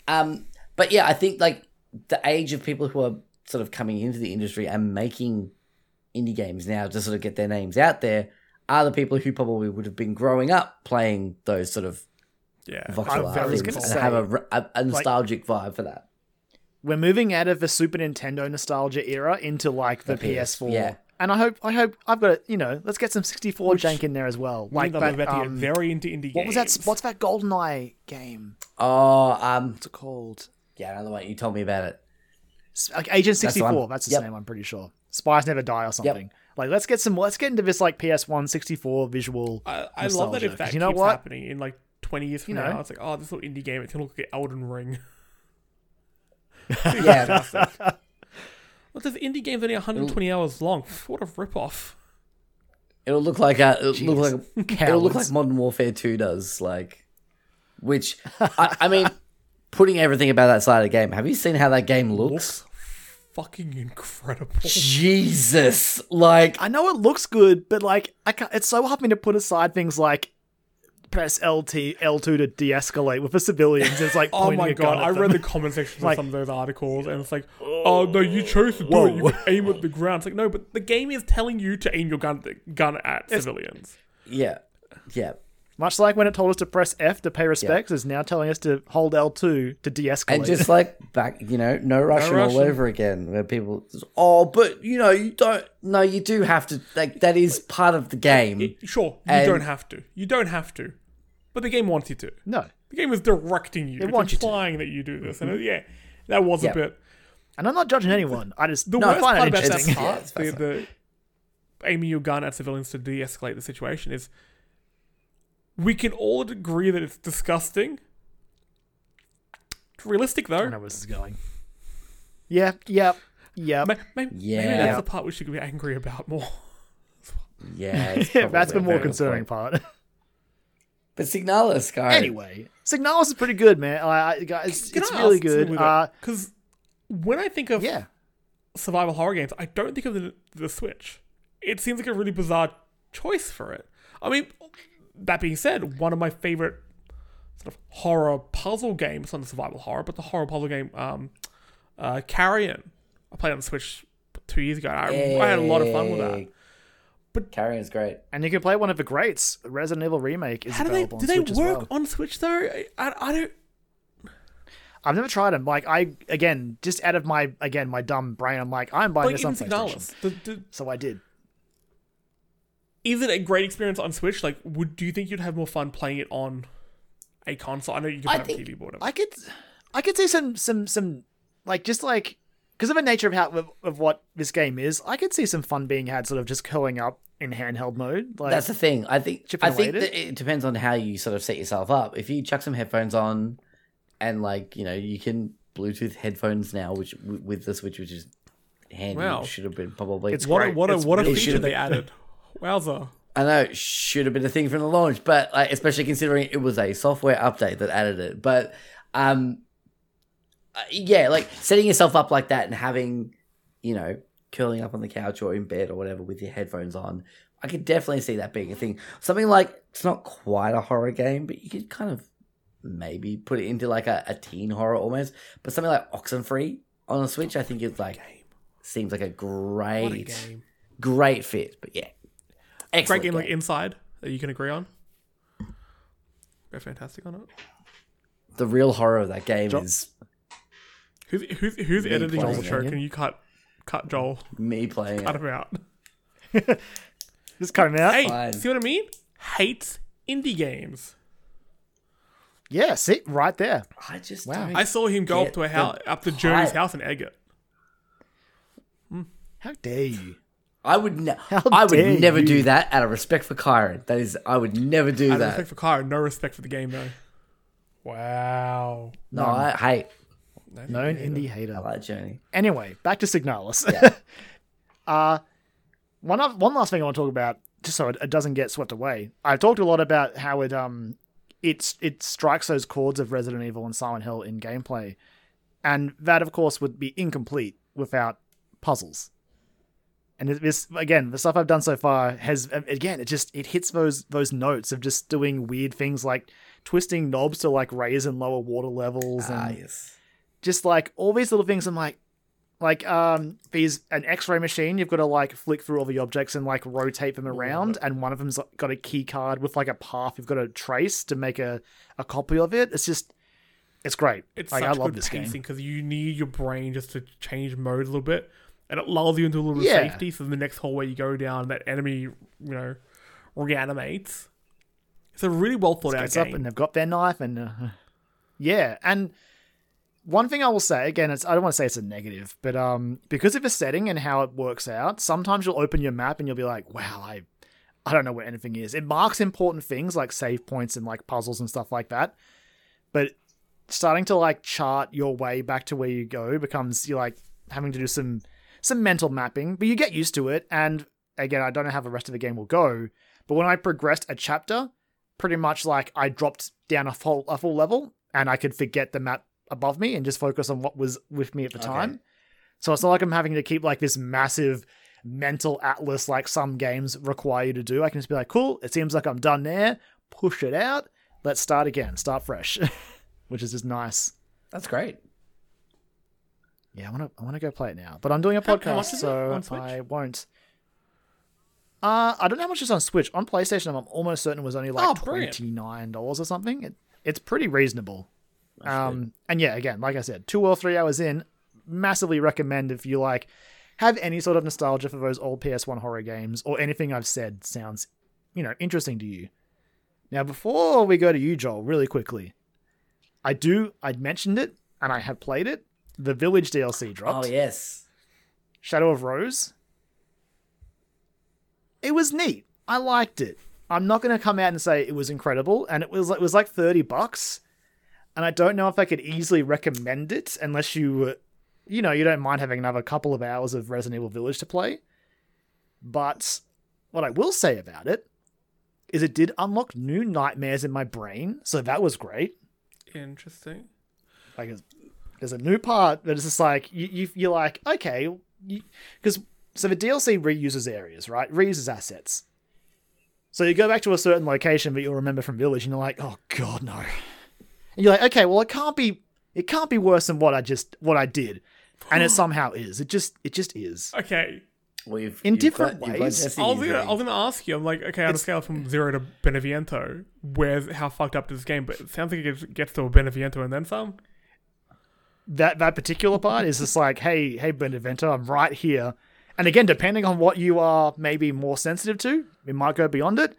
Um, but yeah, I think like the age of people who are sort of coming into the industry and making indie games now to sort of get their names out there are the people who probably would have been growing up playing those sort of yeah. voxel I art was things and say, have a, a, a nostalgic vibe for that. We're moving out of the Super Nintendo nostalgia era into like the, The PS, PS4. yeah. And I hope, I hope I've got, you know, let's get some 64 jank in there as well. Like that, um, very into indie what was that? What's that GoldenEye game? Oh, um, What's it called? yeah, another one. You told me about it. Like Agent the 64. one. That's the Yep. name. I'm pretty sure. Spies Never Die or something. Like let's get some. Let's get into this like PS1 64 visual. I, I love that if that you know keeps what? happening in like 20 years from You know. now, it's like, oh, this little indie game, it can look like Elden Ring. Yeah, What this indie game's only 120 hours long? What a ripoff. it'll look like a, it'll look like it'll look like Modern Warfare Two does, like, which I, I mean, putting everything about that side of the game. Have you seen how that game looks? Looks fucking incredible. Jesus, like I know it looks good, but like I can't, it's so hard for me to put aside things like press LT L2 to de-escalate with the civilians. It's like Oh my a gun god, at I them. read the comment sections Like- of some of those articles, and it's like, oh no, you chose to do it. You aim at the ground. It's like, no, but the game is telling you to aim your gun at, gun at civilians. yeah, yeah. Much like when it told us to press F to pay respects, is now telling us to hold L2 to de-escalate. And just like back, you know, no Russian all Russian. over again. Where people, oh, but you know, you don't. No, you do have to. Like that is part of the game. Sure, you And- don't have to. You don't have to. But the game wants you to. no. The game is directing you. It's wants you to. implying that you do this. And uh, yeah, that was Yeah. a bit. And I'm not judging anyone. I just The no, I worst part about that interesting. Yeah, part, it's the, the aiming your gun at civilians to de-escalate the situation, is we can all agree that it's disgusting. It's realistic I though. know where this is going. Yeah, yep, yep. Maybe, maybe Yeah. that's the part we should be angry about more. Yeah, it's Yeah, that's the more a very good concerning point. part. But Signalis, guys. Anyway, Signalis is pretty good, man. I, I, guys, Can it's I really ask good. something Uh, Because when I think of yeah, survival horror games, I don't think of the, the Switch. It seems like a really bizarre choice for it. I mean, that being said, one of my favorite sort of horror puzzle games, not the survival horror, but the horror puzzle game, um, uh, Carrion. I played on the Switch two years ago. I, I had a lot of fun with that. But Carrion's great. and you can play one of the greats. Resident Evil remake is How do they do on they Switch as work well. on Switch though? I, I, I don't. I've never tried them. Like I again, just out of my again my dumb brain, I'm like I'm buying Like this on even PlayStation. The, the, So I did. is it a great experience on Switch? Like, would do you think you'd have more fun playing it on a console? I know you can I play it on think- TV, but whatever. I could, I could see some some some like just like because of the nature of how of, of what this game is, I could see some fun being had sort of just curling up in handheld mode. Like That's the thing. I think I think away that it depends on how you sort of set yourself up. If you chuck some headphones on, and like you know, you can Bluetooth headphones now, which with the Switch, which is handy. Wow. Should have been probably. It's what a, great. what a It's what a really feature they added. Wowza! I know it should have been a thing from the launch, but like, especially considering it was a software update that added it. But um, uh, yeah, like setting yourself up like that and having, you know, curling up on the couch or in bed or whatever with your headphones on, I could definitely see that being a thing. Something like it's not quite a horror game, but you could kind of maybe put it into like a, a teen horror almost. But something like Oxenfree on a Switch, I think is like seems like a What a great, game! great fit. But yeah, Great excellent game like Inside that you can agree on. They're fantastic on it. the real horror of that game is Who's who's who's editing all the show? Can you cut cut Joel? me playing Cut it. him out. just cut him out. Hey, Fine. see what I mean? Hates indie games. Yeah, see right there. I just Wow. I saw him go up to a house, up to Journey's hype. house and egg it. Hmm. How dare you? I would ne- How I would never you. do that out of respect for Kyron. That is I would never do Out of that. respect for Kyra, no respect for the game though. Wow. no, I hate Known indie hater. I like Journey. Anyway, back to Signalis. uh, one of, one last thing I want to talk about, just so it, it doesn't get swept away. I've talked a lot about how it um it's it strikes those chords of Resident Evil and Silent Hill in gameplay, and that of course would be incomplete without puzzles. And this again, the stuff I've done so far has again it just it hits those those notes of just doing weird things like twisting knobs to like raise and lower water levels and Ah, yes. Just like all these little things. I'm like, like um, these an X-ray machine. You've got to like flick through all the objects and like rotate them around, and one of them's got a key card with like a path. You've got to trace to make a a copy of it. It's just, it's great. It's like such I love good this game. pacing because you need your brain just to change mode a little bit, and it lulls you into a little bit Yeah. safety. So the next hallway you go down, that enemy, you know, reanimates. It's a really well thought out Gets up game. and they've got their knife and uh, yeah. And one thing I will say again, it's I don't want to say it's a negative, but um, because of the setting and how it works out, sometimes you'll open your map and you'll be like, wow, I I don't know where anything is. It marks important things like save points and like puzzles and stuff like that, but starting to like chart your way back to where you go becomes you're like having to do some some mental mapping, but you get used to it. And again, I don't know how the rest of the game will go, but when I progressed a chapter, pretty much like I dropped down a full a full level and I could forget the map above me and just focus on what was with me at the Okay. time. So it's not like I'm having to keep like this massive mental atlas like some games require you to do. I can just be like, cool, it seems like I'm done there, push it out, let's start again, start fresh. Which is just nice. That's great. Yeah, I want to. I want to go play it now, but I'm doing a podcast, much is it so? I won't. Uh, I don't know how much it's on Switch. On PlayStation, I'm almost certain it was only like Oh, twenty nine dollars or something. It, it's pretty reasonable. Um, and yeah, again, like I said, two or three hours in, massively recommend if you like have any sort of nostalgia for those old PS1 horror games or anything I've said sounds, you know, interesting to you. Now, before we go to you, Joel, really quickly, I do. I'd mentioned it and I have played it. The Village DLC dropped. Oh yes. Shadow of Rose. It was neat. I liked it. I'm not going to come out and say it was incredible, and it was it was like thirty bucks, and I don't know if I could easily recommend it unless you, you know, you don't mind having another couple of hours of Resident Evil Village to play. But what I will say about it, is it did unlock new nightmares in my brain, so that was great. Interesting. Like it's- there's a new part that is just like you, you you're like okay, because so the DLC reuses areas, right? Reuses assets. So you go back to a certain location that you'll remember from Village, and you're like, oh god, no. And you're like, okay, well it can't be it can't be worse than what I just what I did, and it somehow is. It just it just is. Okay. Well, you've, In you've different got- ways. I was gonna, I was gonna ask you. I'm like, okay, on a scale from zero to Beneviento, where's how fucked up is this game? But it sounds like it gets, gets to a Beneviento and then some. that that particular part is just like, hey, hey, Beneviento, I'm right here. And again, depending on what you are maybe more sensitive to, it might go beyond it.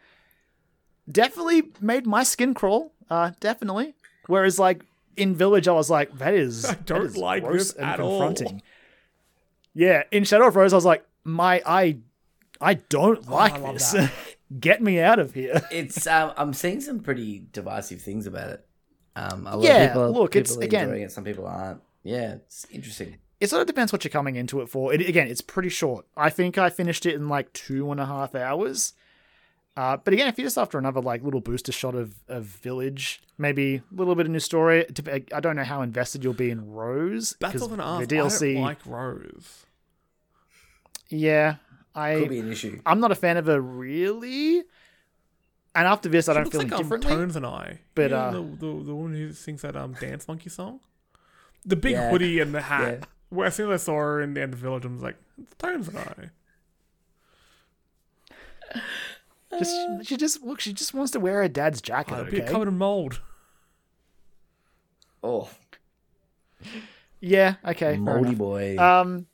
Definitely made my skin crawl. Uh, definitely. Whereas like in Village, I was like, that is I don't is like gross this at all. Yeah, in Shadow of Rose, I was like, my I I don't like Oh, I this. Get me out of here. It's um, I'm seeing some pretty divisive things about it. Um, a lot Yeah, of people, look, people it's- are again- enjoying it, some people aren't. Yeah, it's interesting. it sort of depends what you're coming into it for. It, again, it's pretty short. I think I finished it in like two and a half hours. Uh, but again, if you're just after another like little booster shot of, of Village, maybe a little bit of new story. I don't know how invested you'll be in Rose. That's 'cause what I'm ask. The DLC, I don't like Rose. yeah, I Could be an issue. I'm not a fan of her really. And after this, I don't feel like any um, differently. Tones and I. but, You know, uh, the, the the one who sings that um dance monkey song, the big Yeah. hoodie and the hat. Yeah. Where as soon as I saw her in the end of Village, I was like, it's Tones and I. Just she just look, she just wants to wear her dad's jacket. I'd be Okay, covered in mold. Oh, yeah, okay, fair moldy boy. Um,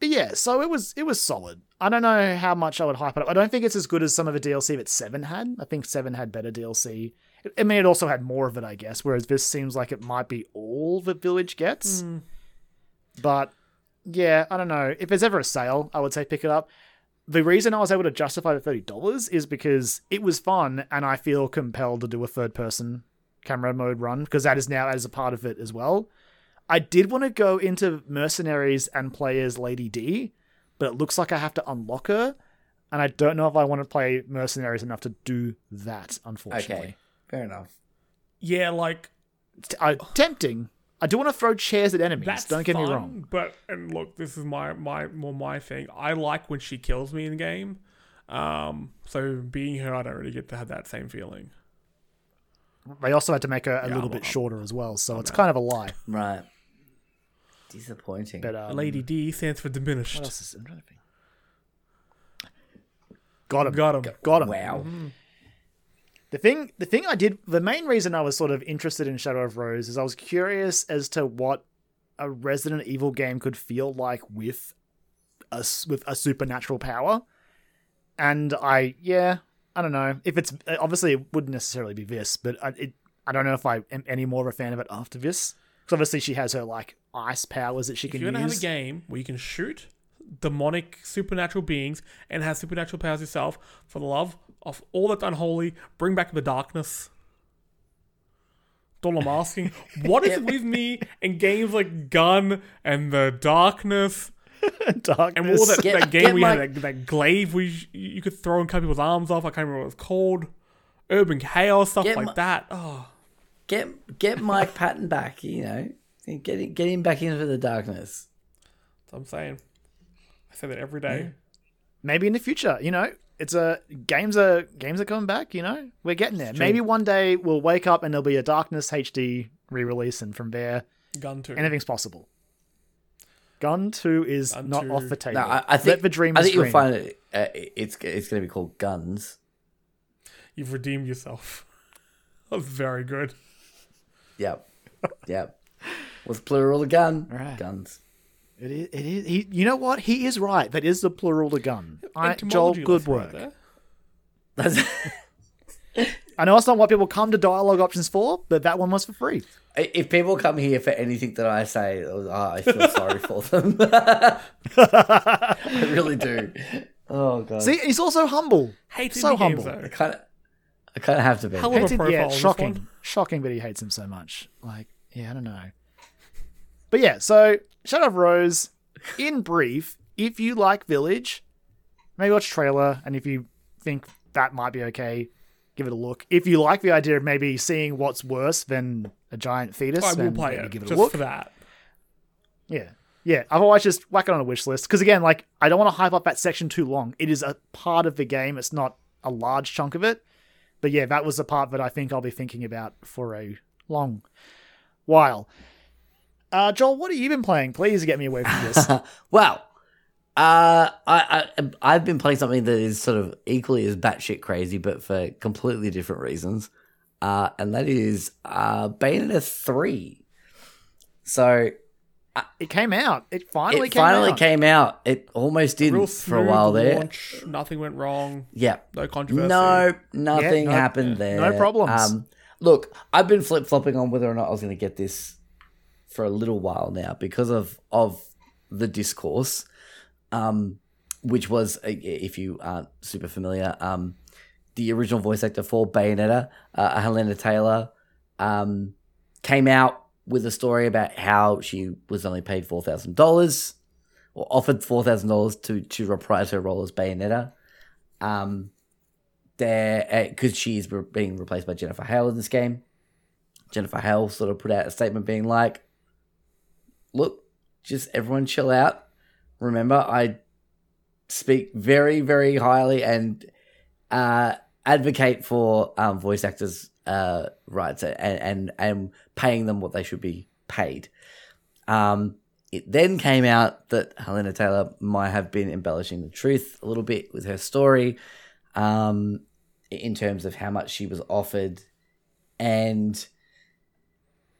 but yeah, so it was it was solid. I don't know how much I would hype it up. I don't think it's as good as some of the DLC that Seven had. I think Seven had better DLC. I mean, it also had more of it, I guess. Whereas this seems like it might be all that Village gets. But yeah, I don't know. If there's ever a sale, I would say pick it up. The reason I was able to justify the thirty dollars is because it was fun, and I feel compelled to do a third person camera mode run because that is now as a part of it as well. I did want to go into Mercenaries and play as Lady D, but it looks like I have to unlock her, and I don't know if I want to play Mercenaries enough to do that. Unfortunately, okay, fair enough. Yeah, like T- I, tempting. I do want to throw chairs at enemies. that's don't get me wrong. But and look, this is my my more my thing. I like when she kills me in the game. Um, so being her, I don't really get to have that same feeling. They also had to make her a Yeah, little bit shorter as well, so it's kind of a lie. Right. Disappointing. But um, Lady D stands for diminished. what else is I'm trying to think. Got him. Got him. Got him. wow. The thing, the thing I did, the main reason I was sort of interested in Shadow of Rose is I was curious as to what a Resident Evil game could feel like with a with a supernatural power, and I, yeah, I don't know. If it's uh, obviously it wouldn't necessarily be this, but I, it, I don't know if I am any more of a fan of it after this because obviously she has her like ice powers that she If can you're gonna have a use. game where you can shoot demonic supernatural beings and have supernatural powers yourself, for the love of all that's unholy, bring back the darkness. That's all I'm asking. What is it with me and games like Gun and the Darkness Darkness. and all that, Get- that game we had that, that glaive we you could throw and cut people's arms off? I can't remember what it was called. Urban chaos stuff Get like my- that. Oh, Get get Mike Patton back. You know, get get him back into the darkness. that's what I'm saying. I say that every day. maybe in the future, you know, it's a games are games are coming back. You know, we're getting there. Maybe one day we'll wake up and there'll be a Darkness HD re-release, and from there, Gun Two, anything's possible. Gun Two is Gun not 2. off the table. No, I, I think Let the dream I think you'll find it. Uh, it's it's going to be called Guns. You've redeemed yourself. That was very good. Yep. yep. With plural of gun? Right. Guns. It is. It is. He, you know what? He is right. That is the plural of gun. I, Joel, good work. That's, I know it's not what people come to dialogue options for, but that one was for free. if people come here for anything that I say, oh, I feel sorry for them. I really do. Oh god. See, he's also humble. Hates So indie games, humble. I though. kind of, I kind of have to be. Hell of a profile yeah, shocking. one. Shocking that he hates him so much. Like, yeah, I don't know. But yeah, so Shadow of Rose, in brief, if you like Village, maybe watch trailer, and if you think that might be okay. Give it a look. If you like the idea of maybe seeing what's worse than a giant fetus, I will then play maybe it give it a just look. for that. Yeah. Yeah. Otherwise, just whack it on a wish list. Because again, like, I don't want to hype up that section too long. It is a part of the game, it's not a large chunk of it. But yeah, that was the part that I think I'll be thinking about for a long while. Uh, Joel, what have you been playing? Please get me away from this. Well, uh, I, I I've been playing something that is sort of equally as batshit crazy, but for completely different reasons. Uh, and that is uh, Bayonetta three. So it came out. It finally it came finally out. came out. It almost did Real for a smooth while there. launch, Nothing went wrong. Yeah, No controversy. No, nothing no- happened yeah, there. no problems. Um, look, I've been flip flopping on whether or not I was going to get this for a little while now because of of the discourse, um, which was, uh, if you aren't super familiar, um, the original voice actor for Bayonetta, uh, Hellena Taylor, um, came out with a story about how she was only paid four thousand dollars or offered four thousand dollars to to reprise her role as Bayonetta. Um, there because she's re- being replaced by Jennifer Hale in this game. Jennifer Hale sort of put out a statement being like, "Look, just everyone chill out. Remember, I speak very, very highly and uh, advocate for um, voice actors' uh, rights and, and and paying them what they should be paid." Um, it then came out that Hellena Taylor might have been embellishing the truth a little bit with her story um, in terms of how much she was offered. And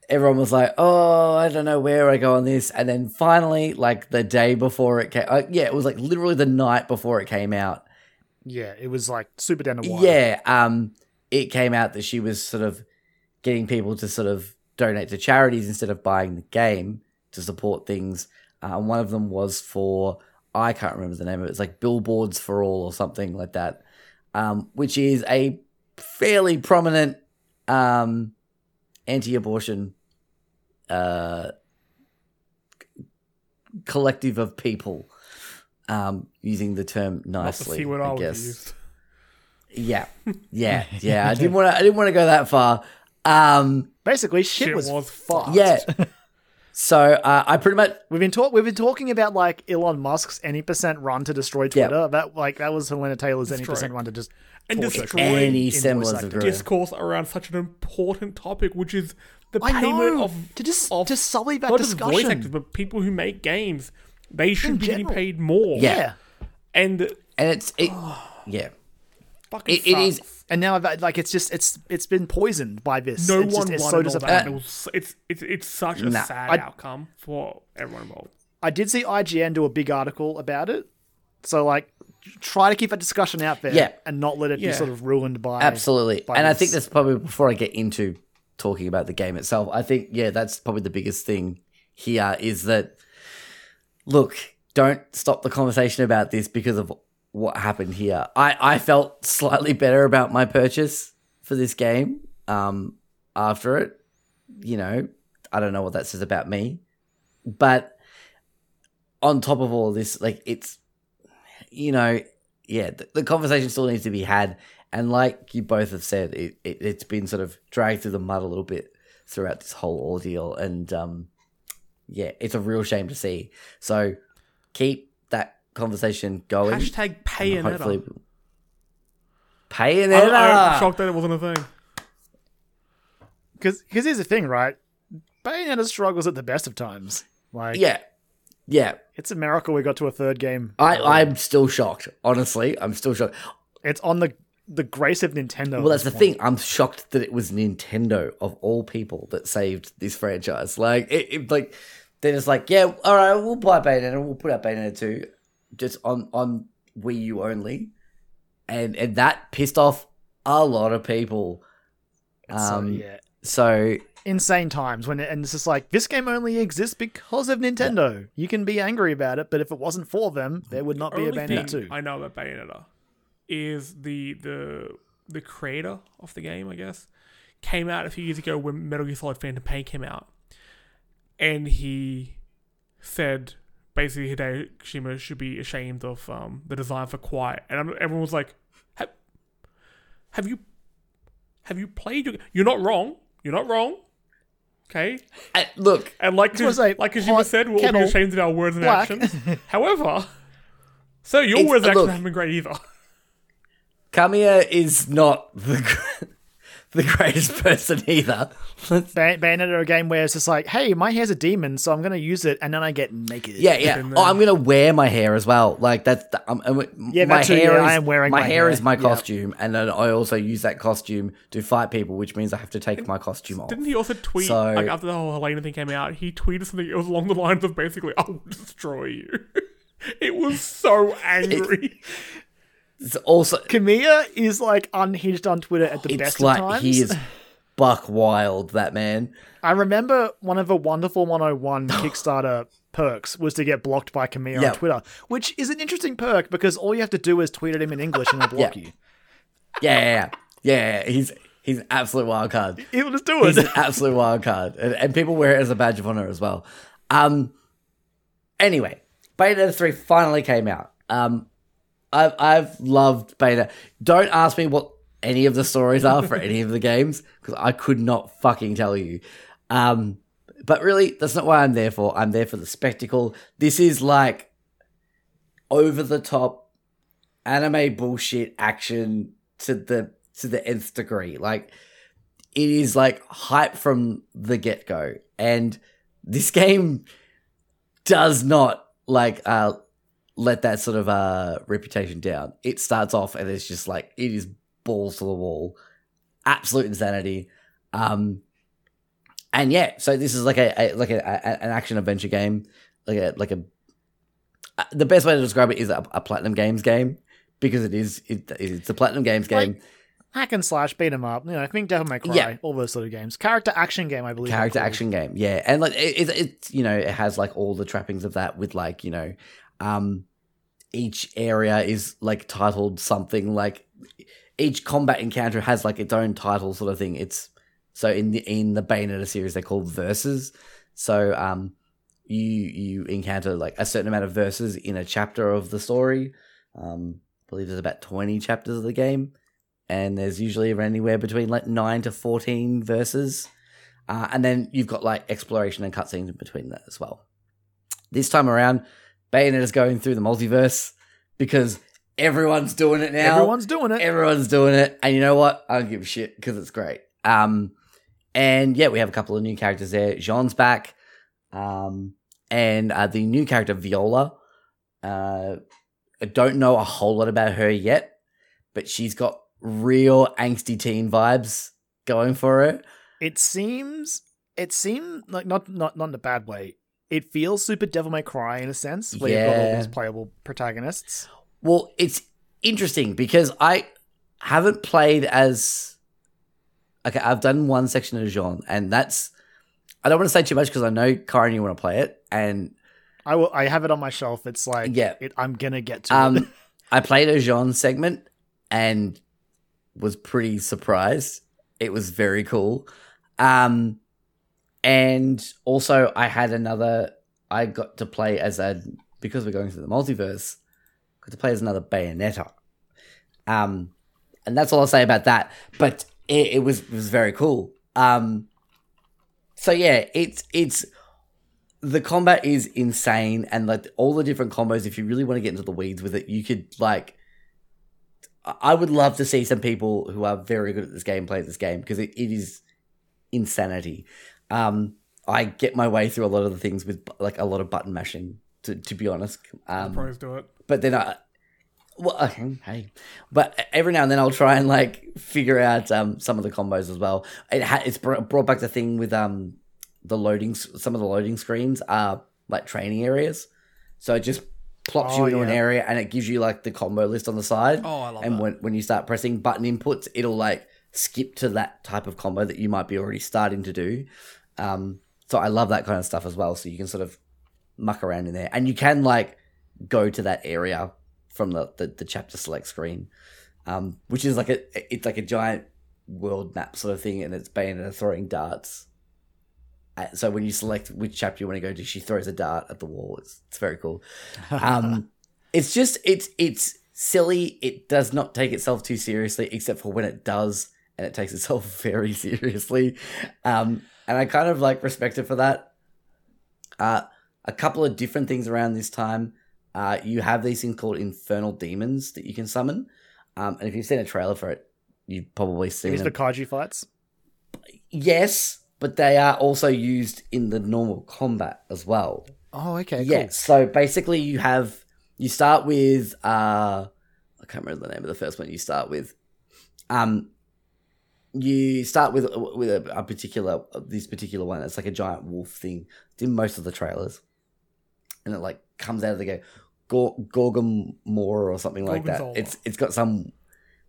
everyone was like, oh, I don't know where I go on this. And then finally, like the day before it came, uh, yeah, it was like literally the night before it came out. Yeah, it was like super down the wire. Yeah, um, it came out that she was sort of getting people to sort of donate to charities instead of buying the game to support things. Uh, and one of them was for I can't remember the name of it. It's like Billboards for All or something like that, um, which is a fairly prominent um, anti-abortion uh, collective of people. Um, using the term Not to nicely, see I, I guess. used. Yeah, yeah, yeah. I didn't want to. I didn't want to go that far. Um, Basically, shit, Shit was, was fucked. yeah. So uh, I pretty much We've been talk- we've been talking about like Elon Musk's any percent run to destroy Yeah. Twitter. That like that was Hellena Taylor's any Destroy. percent run to just And destroy any in voice semblance of Discourse around such an important topic, which is the I payment know of to just of to sully that not just voice discussion. actors, but people who make games. They should In be getting paid more. Yeah. and and it's it. Yeah, fucking It- it is- And now like it's just it's it's been poisoned by this. No it's one just, won so that. It it's it's it's such a sad I- outcome for everyone involved. I did see IGN do a big article about it. So like try to keep that discussion out there Yeah. and not let it Yeah. be sort of ruined by absolutely. by And I think that's probably before I get into talking about the game itself. I think yeah, that's probably the biggest thing here is that look, don't stop the conversation about this because of what happened here. I I felt slightly better about my purchase for this game um after it. You know, I don't know what that says about me. But on top of all this, like it's you know, yeah, the, the conversation still needs to be had. And like you both have said, it, it it's been sort of dragged through the mud a little bit throughout this whole ordeal. And um, yeah, it's a real shame to see. So keep that conversation going. Hashtag and hopefully, Bayonetta. Bayonetta. I, I'm shocked that it wasn't a thing. because because here's the thing, right? Bayonetta struggles at the best of times. Like Yeah, yeah. it's a miracle we got to a third game. I I'm still shocked. Honestly, I'm still shocked. It's on the the grace of Nintendo. Well, that's the point. thing. I'm shocked that it was Nintendo of all people that saved this franchise. Like, it, it like they're just like, yeah, all right, we'll buy Bayonetta, we'll put out Bayonetta two, just on on Wii U only, and and that pissed off a lot of people. It's so- Um, yeah. So insane times when it, and it's just like this game only exists because of Nintendo. You can be angry about it, but if it wasn't for them, there would not be a Only Bayonetta 2. I know about Bayonetta is the the the creator of the game, I guess, came out a few years ago when Metal Gear Solid Phantom Pain came out, and he said basically Hideo Kojima should be ashamed of um, the design for Quiet, and I'm- everyone was like, "Ha- have you have you played your? You're not wrong. You're not wrong. Okay. Uh, look, And like gonna say, like Kojima hot said, we'll all be ashamed of our words and black. actions. However, so your It's- words and actions look. haven't been great either. Kamiya is not the the greatest person either. Bay- Bayonetta are a game where it's just like, hey, my hair's a demon, so I'm gonna use it, and then I get naked. Yeah, yeah. Oh, I'm gonna wear my hair as well. Like that's the, Yeah, my too, hair yeah, is I am wearing my, my hair hair. is my Yeah. costume, and then I also use that costume to fight people, which means I have to take my costume off. Didn't he also tweet So- like after the whole Hellena thing came out? He tweeted something. It was along the lines of basically, "I will destroy you." it was so angry. It's also Kamiya is like unhinged on Twitter at the it's best like of times. he is buck wild. That man. I remember one of the Wonderful 101 Kickstarter perks was to get blocked by Kamiya Yeah. on Twitter, which is an interesting perk because all you have to do is tweet at him in English and he'll block Yeah. you. Yeah, yeah, yeah. yeah. He's he's an absolute wild card. He'll just do it. He's an absolute wild card, and, and people wear it as a badge of honor as well. Um. Anyway, Bayo Three finally came out. Um, I've I've loved Bayo. Don't ask me what any of the stories are for any of the games because I could not fucking tell you. Um, but really, that's not why I'm there for. I'm there for the spectacle. This is like over the top anime bullshit action to the to the nth degree. Like it is like hype from the get go, and this game does not like uh let that sort of uh reputation down. It starts off and it's just like it is balls to the wall, absolute insanity. Um, and yeah, so this is like a, a like a, a- an action adventure game, like a like a. uh, The best way to describe it is a, a platinum games game because it is it, it's a platinum games game. Like, Hack and slash, beat 'em up. You know, I think Devil May Cry, Yeah. all those sort of games. Character action game, I believe. character action game yeah and like it, it, it you know it has like all the trappings of that with like you know um each area is like titled something like each combat encounter has like its own title sort of thing. It's so in the in the bayonetta series they're called verses. So um you you encounter like a certain amount of verses in a chapter of the story. Um i believe there's about 20 chapters of the game and there's usually anywhere between like 9 to 14 verses. Uh, and then you've got like exploration and cutscenes in between that as well. This time around, Bayonetta's going through the multiverse because everyone's doing it now. Everyone's doing it. Everyone's doing it, and you know what? I don't give a shit because it's great. Um, and yeah, we have a couple of new characters there. Jean's back, um, and uh, the new character Viola. Uh, I don't know a whole lot about her yet, but she's got real angsty teen vibes going for her. It seems it seemed like not not not in a bad way. It feels super Devil May Cry in a sense, where you've got all these playable protagonists. Well, it's interesting because I haven't played as. Okay, I've done one section of Jean, and that's. I don't want to say too much because I know Karen, you want to play it, and I will. I have it on my shelf. It's like Yeah. it, I'm gonna get to it. um, I played a Jean segment and was pretty surprised. It was very cool, um, and also I had another. I got to play as a because we're going through the multiverse. Got to play as another Bayonetta, um, and that's all I'll say about that. But it, it was it was very cool. Um, so yeah, it's it's the combat is insane and like all the different combos if you really want to get into the weeds with it you could like I- would love to see some people who are very good at this game play this game because it, it is insanity um i get my way through a lot of the things with like a lot of button mashing to, to be honest um Pros do it. but then I, well, okay, hey, but every now and then I'll try and like figure out um some of the combos as well. It ha- it's br- brought back the thing with um the loading, some of the loading screens are like training areas, so it just plops you Oh, into an area and it gives you like the combo list on the side. Oh, I love and that. when when you start pressing button inputs, it'll like skip to that type of combo that you might be already starting to do. Um, so I love that kind of stuff as well. So you can sort of muck around in there, and you can like go to that area from the the, the chapter select screen, um, which is like a it's like a giant world map sort of thing, and it's Bayonetta throwing darts. So when you select which chapter you want to go to, she throws a dart at the wall. It's it's very cool. Um, it's just it's it's silly. It does not take itself too seriously, except for when it does, and it takes itself very seriously. Um, and I kind of like respect it for that. Uh, a couple of different things around this time. Uh, you have these things called infernal demons that you can summon. Um, and if you've seen a trailer for it, you've probably seen These them. for kaiju fights. Yes, but they are also used in the normal combat as well. Oh, okay. Yes. So basically, you have you start with uh, I can't remember the name of the first one. You start with, um, you start with with a, a particular this particular one. It's like a giant wolf thing. It's in most of the trailers, and it like comes out of the game, Gor- or something like Gorgonzola. that. It's it's got some,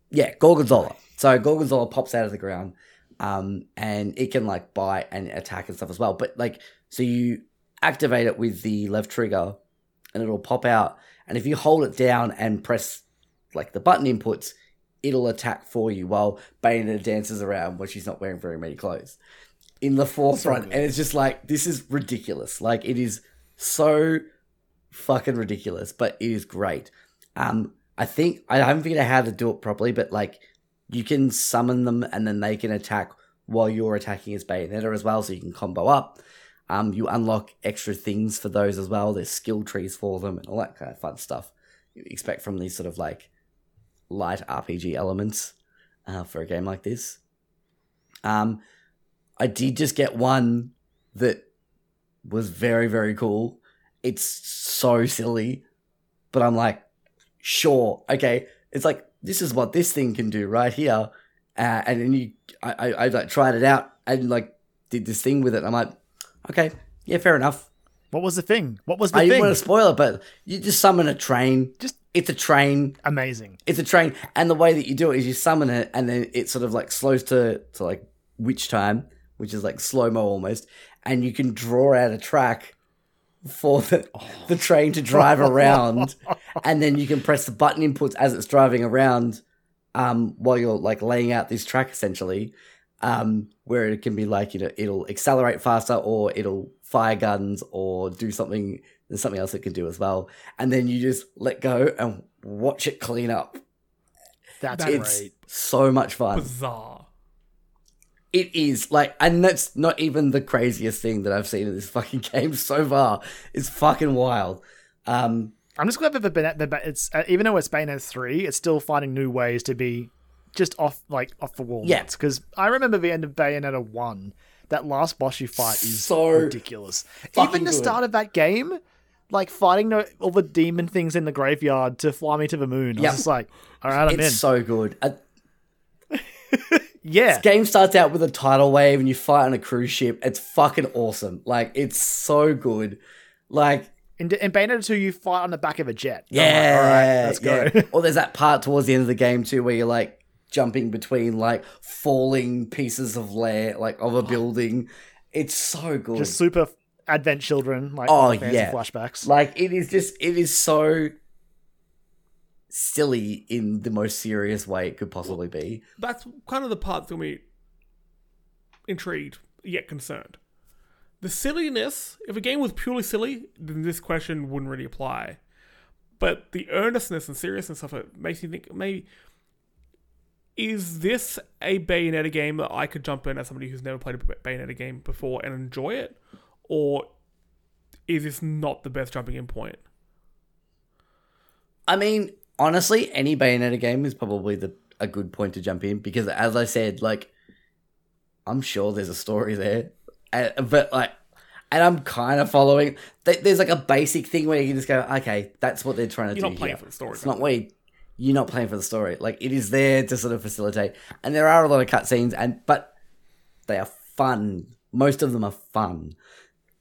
yeah, Gorgonzola. So Gorgonzola pops out of the ground, um, and it can like bite and attack and stuff as well. But like, so you activate it with the left trigger, and it'll pop out. And if you hold it down and press like the button inputs, it'll attack for you while Bayonetta dances around when she's not wearing very many clothes in the forefront. good. and it's just like this is ridiculous. Like it is so fucking ridiculous, but it is great. Um, I think I haven't figured out how to do it properly, but like you can summon them and then they can attack while you're attacking as Bayonetta as well, so you can combo up. Um, you unlock extra things for those as well. There's skill trees for them and all that kind of fun stuff you expect from these sort of like light RPG elements uh, for a game like this. Um, I did just get one that was very very cool. It's so silly, but I'm like, sure, okay. It's like this is what this thing can do right here, uh, and then you, I, I, I like tried it out and like did this thing with it. I'm like, okay, yeah, fair enough. What was the thing? What was the I didn't want to spoil it, but you just summon a train. Just- it's a train. Amazing. It's a train, and the way that you do it is you summon it, and then it sort of like slows to to like witch time, which is like slow mo almost, and you can draw out a track for the the train to drive around, and then you can press the button inputs as it's driving around, um, while you're like laying out this track essentially, um, where it can be like you know it'll accelerate faster or it'll fire guns or do something. There's something else it can do as well, and then you just let go and watch it clean up. That's It's great. so much fun. Bizarre. It is like, and that's not even the craziest thing that I've seen in this fucking game so far. It's fucking wild. Um, I'm just glad that the, the, the it's uh, even though it's Bayonetta three, it's still finding new ways to be just off like off the wall. Yeah. because I remember the end of Bayonetta one. That last boss you fight is So ridiculous. Even the good. start of that game, like fighting all the demon things in the graveyard to fly me to the moon. I Yep. was just like, all right, I'm it's in. so good. Uh, yeah, game starts out with a tidal wave and you fight on a cruise ship. It's fucking awesome. Like it's so good. Like in, in Bayonetta two, you fight on the back of a jet. I'm like, yeah, all right, let's go. yeah. or there's that part towards the end of the game too where you're like jumping between like falling pieces of layer like of a building. It's so good. just super Advent Children, like Oh, fancy yeah. flashbacks. Like it is just it is so silly in the most serious way it could possibly be. That's kind of the part that got me intrigued yet concerned. The silliness, if a game was purely silly, then this question wouldn't really apply. But the earnestness and seriousness of it makes me think maybe is this a Bayonetta game that I could jump in as somebody who's never played a Bayonetta game before and enjoy it? Or is this not the best jumping in point? I mean, honestly, any Bayonetta game is probably the a good point to jump in because as I said, like I'm sure there's a story there. And, but like and I'm kind of following. There's like a basic thing where you can just go, okay, that's what they're trying to You're do. not playing here. for the story, It's not way you're not playing for the story. Like it is there to sort of facilitate, and there are a lot of cutscenes, and but they are fun. Most of them are fun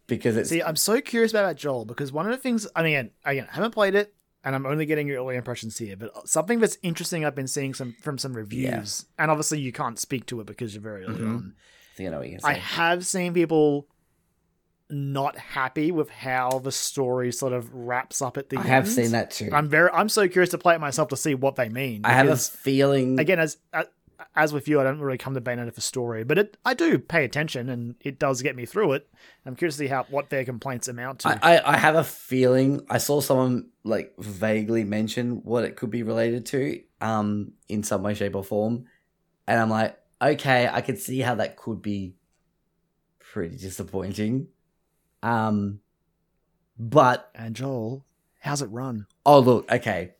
because it's See, I'm so curious about Joel because one of the things I mean, again, I haven't played it, and I'm only getting your early impressions here. But something that's interesting, I've been seeing some from some reviews, and obviously you can't speak to it because you're very early mm-hmm. on. I think I know what you're I have seen people not happy with how the story sort of wraps up at the end. I end. have seen that too. I'm very, I'm so curious to play it myself to see what they mean. I have a feeling. again as as with you, I don't really come to Bayonetta for story, but it, I do pay attention, and it does get me through it. I'm curious to see how what their complaints amount to. I, I, I have a feeling I saw someone like vaguely mention what it could be related to, um, in some way, shape, or form, and I'm like, okay, I could see how that could be pretty disappointing. Um, but and Joel, how's it run? oh look, okay,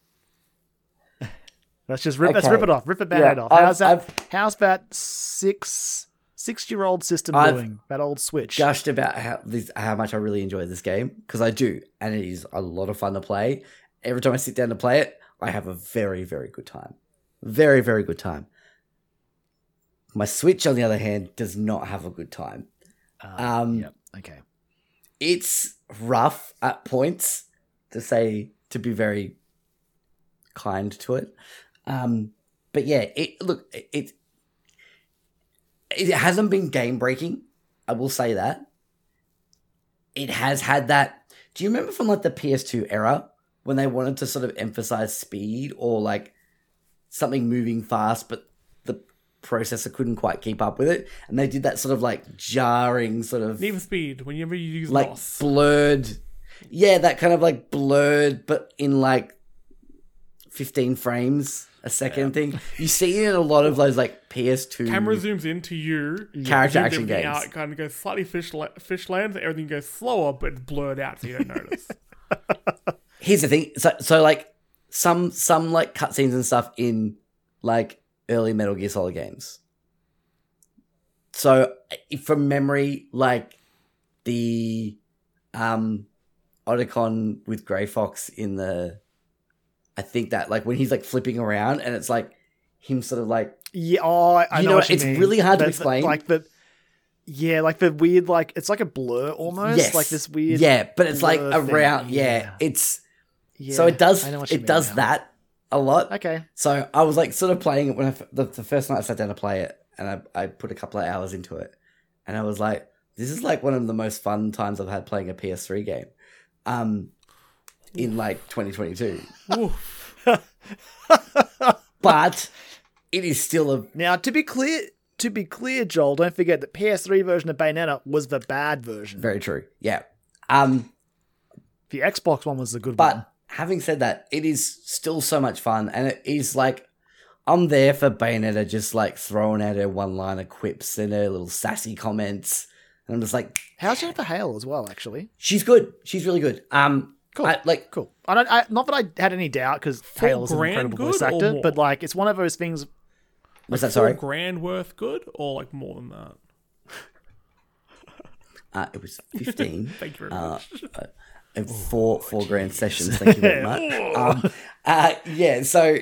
Let's just rip. Let's rip it off. Rip it bad Yeah, off. I've- How's that? I've- how's that six six year old system I've doing? That old Switch. gushed about how this how much I really enjoy this game because I do, and it is a lot of fun to play. Every time I sit down to play it, I have a very very good time, very very good time. My Switch, on the other hand, does not have a good time. Uh, Um, yep. Okay. It's rough at points, to say to be very kind to it. Um, but yeah, it look it, it hasn't been game breaking. I will say that. It has had that. Do you remember from like the PS2 era when they wanted to sort of emphasize speed or like something moving fast, but processor couldn't quite keep up with it, and they did that sort of like jarring sort of Need for Speed. Whenever you use like loss, blurred yeah that kind of like blurred but in like 15 frames a second thing you see it in a lot of those like ps2 camera zooms into you. character zooms action everything games Out, it kind of goes slightly fish la- fish lands. Everything goes slower, but it's blurred out, so you don't notice. here's the thing so, so like some some like cutscenes and stuff in like early metal gear solid games so from memory like the um Otacon with Grey Fox in the I think that like when he's like flipping around and it's like him sort of like Yeah. Oh, I, You know, know what it's mean. really hard to The- the- explain. Like the. Yeah, like the weird, like it's like a blur almost, yes like this weird. yeah but it's like around yeah, Yeah. it's yeah, so it does I know what you it does that a lot Okay. So I was like sort of playing it when I, the, the first night I sat down to play it, and I, I put a couple of hours into it, and I was like, this is like one of the most fun times I've had playing a PS3 game, um, in like 2022. But it is still a Now, to be clear, to be clear, Joel, don't forget that PS3 version of Bayonetta was the bad version. very true, yeah. Um, The Xbox one was the good but one. Having said that, it is still so much fun, and it is like. I'm there for Bayonetta just like throwing out her one liner quips and her little sassy comments. And I'm just like, How's Jennifer Hale as well? Actually, she's good. She's really good. Um, Cool. I, like cool. I don't. I, not that I had any doubt because Full Hale is an incredible good voice actor, but like it's one of those things. What's that? Sorry, grand worth good, or like more than that? uh, it was fifteen. Thank you very uh, much. And four four grand sessions. Thank you very much. Um, uh, yeah. So,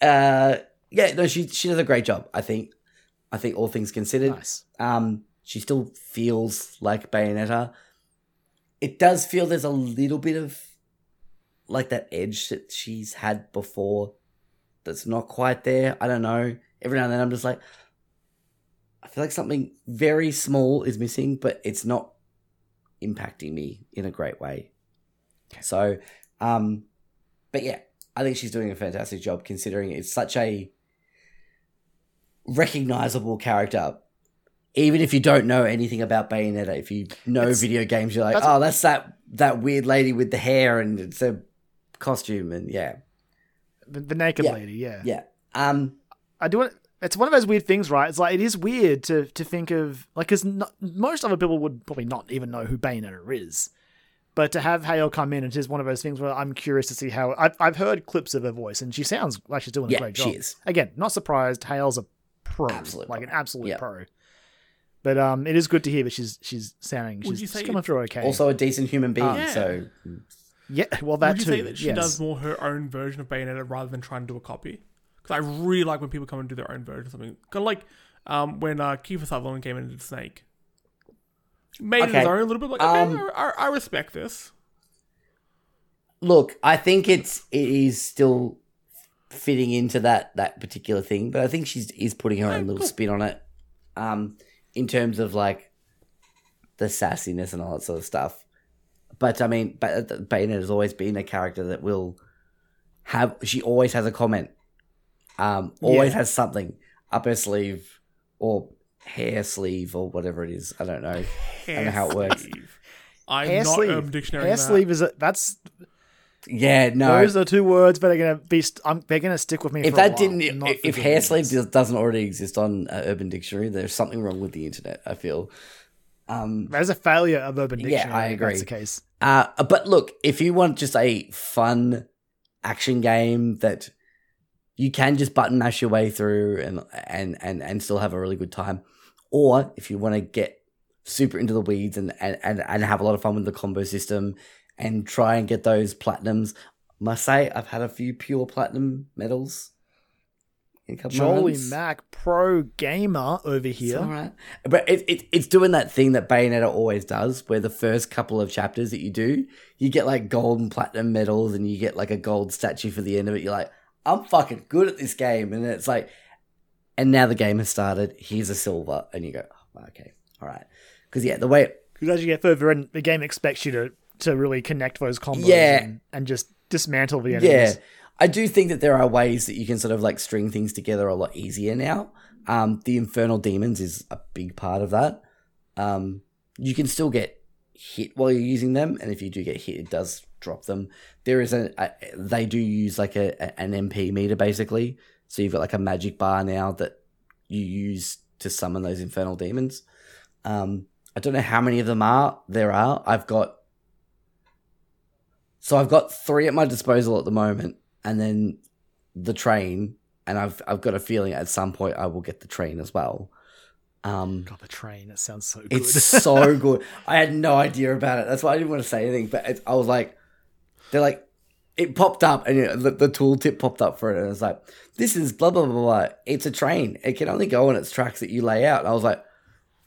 uh, yeah. No, she she does a great job. I think. I think all things considered, Nice. um, she still feels like Bayonetta. It does feel there's a little bit of like that edge that she's had before that's not quite there. I don't know. Every now and then I'm just like, I feel like something very small is missing, but it's not impacting me in a great way. So, um, but yeah, I think she's doing a fantastic job considering it's such a recognizable character. Even if you don't know anything about Bayonetta, if you know It's- video games, you're like, that's- oh, that's that that weird lady with the hair and it's a costume, and yeah, The, the naked Yeah. lady. Yeah. yeah. Um, I do. want- It's one of those weird things, right? It's like it is weird to to think of like because most other people would probably not even know who Bayonetta is, but to have Hale come in, it is one of those things where I'm curious to see how. I've I've heard clips of her voice, and she sounds like she's doing Yeah, a great job. she is. Again, not surprised. Hale's a pro, Absolute like pro. an absolute Yep. pro. But um, it is good to hear that she's she's sounding Would she's, she's coming through okay. also a decent human being. Ah. Yeah. So yeah, well that Would you too. say that she yes. does more her own version of Bayonetta rather than trying to do a copy? Because I really like when people come and do their own version of something. Kind of like um, when uh, Kiefer Sutherland came in and did Snake. Made it his own a little bit. Like, okay, Um, I, I respect this. look, I think it's it is still fitting into that that particular thing, but I think she's is putting her own little spin on it. Um, in terms of like the sassiness and all that sort of stuff. But I mean, Ba- Bayonetta has always been a character that will have. She always has a comment. Um, always Yeah. has something. up upper sleeve or hair sleeve or whatever it is. I don't know. I don't know how it works. I'm Hair not sleeve. Urban Dictionary. Hair that. sleeve is a, that's Yeah, no. those are two words, but they're gonna be st- I'm, they're gonna stick with me. if for a that while. didn't, if, if hair sleeve does- doesn't already exist on uh, Urban Dictionary, there's something wrong with the internet. I feel. Um, That is a failure of Urban Dictionary. Yeah, Dictionary. I agree. That's the case. Uh, but look, if you want just a fun action game that you can just button mash your way through and and and, and still have a really good time, or if you want to get super into the weeds and, and, and, and have a lot of fun with the combo system and try and get those platinums, must say I've had a few pure platinum medals. In a couple of Jolie runs. Mac, pro gamer over It's here. all right. But it, it, it's doing that thing that Bayonetta always does, where the first couple of chapters that you do, you get like gold and platinum medals and you get like a gold statue for the end of it. You're like, I'm fucking good at this game. And it's like, and now the game has started. Here's a silver. And you go, oh, okay, all right. Because, yeah, the way, Because as you get further in, the game expects you to to really connect those combos Yeah. and, and just dismantle the enemies. yeah. I do think that there are ways that you can sort of like string things together a lot easier now. Um, the Infernal Demons is a big part of that. Um, you can still get hit while you're using them, and if you do get hit, it does drop them. There is a, a they do use like a, a- an MP meter basically, so you've got like a magic bar now that you use to summon those Infernal Demons. Um, I don't know how many of them are there are. I've got so I've got three at my disposal at the moment, and then the train, and I've I've got a feeling at some point I will get the train as well. Um, God, the train. That sounds so good. it's so good. I had no idea about it. That's why I didn't want to say anything. But it, I was like, they're like, it popped up, and it, the, the tooltip popped up for it, and it was like, this is blah blah blah blah. It's a train. It can only go on its tracks that you lay out. And I was like,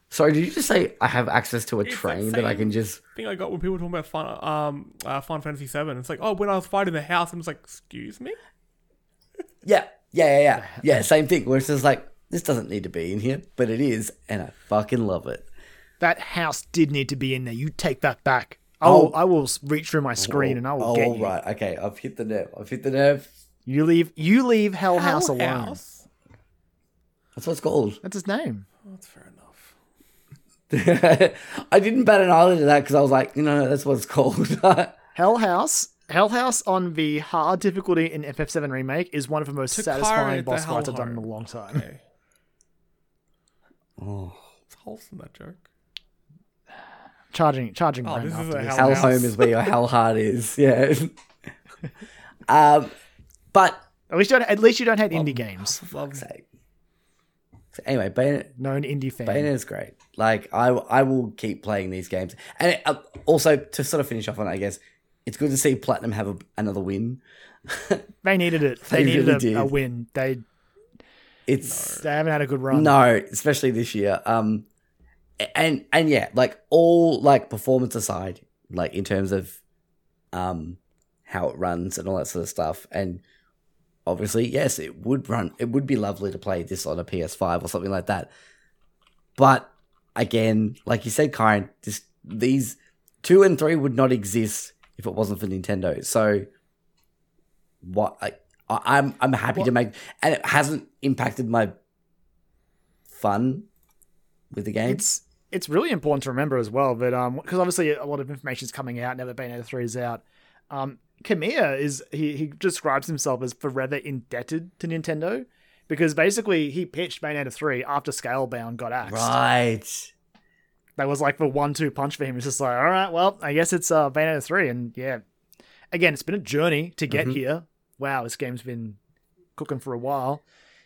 sorry, did you just say I have access to a It's train that I can just? thing I got when people were talking about fun, um, uh, Final Fantasy Seven. It's like, oh, when I was fighting the house, I'm just like, excuse me. Yeah, yeah, yeah, yeah. Yeah, same thing. Where it's just like, this doesn't need to be in here, but it is, and I fucking love it. that house did need to be in there. You take that back. I will, I will reach through my screen and I will oh, get you. right. Okay, I've hit the nerve. I've hit the nerve. You leave. You leave Hell House Hell alone. House? That's what it's called. That's his name. Oh, that's fair enough. I didn't bat an eyelid at that because I was like, you know, that's what it's called. Hell House. Hell House on the hard difficulty in FF7 remake is one of the most Takara satisfying boss fights I've done in a long time. Okay. oh, It's wholesome, that joke. Charging, charging. Oh, Brent this is after a this. Hell hell home is where your hell heart is. Yeah. um, but At least you don't. At least you don't hate indie games. Love say, so anyway, Bayonetta, Known indie fan. Bayonetta's great. Like I, I will keep playing these games, and it, uh, also to sort of finish off on, it, I guess it's good to see Platinum have a, another win. They needed it. They, They needed really a, a win. They It's they haven't had a good run. no, especially this year. Um, and and yeah, like all like performance aside, like in terms of um how it runs and all that sort of stuff, and obviously, yes, it would run. It would be lovely to play this on a PS5 or something like that. But again, like you said, Karen, this these two and three would not exist if it wasn't for Nintendo. So what I, I'm I'm happy to make, and it hasn't impacted my fun with the game. It's it's really important to remember as well that um because obviously a lot of information is coming out now that Bayonetta three is out. Um, Kamiya is he he describes himself as forever indebted to Nintendo because basically he pitched Bayonetta three after Scalebound got axed. right. That was like the one two punch for him. It's just like, all right, well, I guess it's uh Bayonetta three, and yeah, again, it's been a journey to get Mhm. here. Wow, this game's been cooking for a while.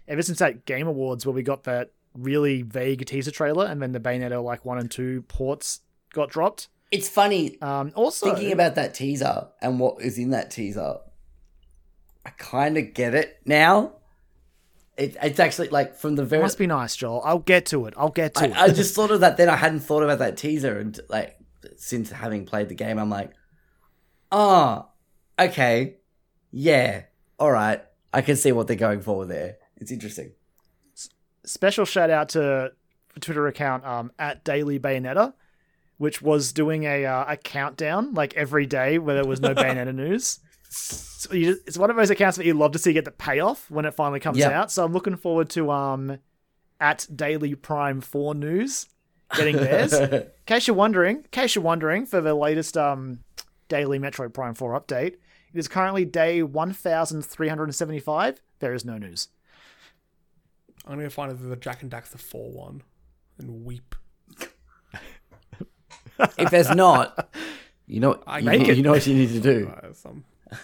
Ever since that Game Awards where we got that really vague teaser trailer, and then the Bayonetta like one and two ports got dropped. It's funny Um, also, thinking about that teaser and what is in that teaser. I kind of get it now. It, it's actually like from the very. must be nice, Joel. I'll get to it. I'll get to it. I, I just thought of that. Then I hadn't thought about that teaser, and like since having played the game, I'm like, oh, okay, yeah, all right. I can see what they're going for there. It's interesting. Special shout out to Twitter account um, at Daily Bayonetta, which was doing a uh, a countdown like every day where there was no Bayonetta news. So you just, it's one of those accounts that you love to see get the payoff when it finally comes Yep. out. So I'm looking forward to um at Daily Prime 4 News getting theirs. in case you're wondering, in case you're wondering, for the latest um, daily Metroid Prime 4 update, it is currently day 1375. There is no news. I'm gonna find if the Jak and Daxter four one and weep. if there's not, you know, I you, make you it. know what you need to do. Some... Look,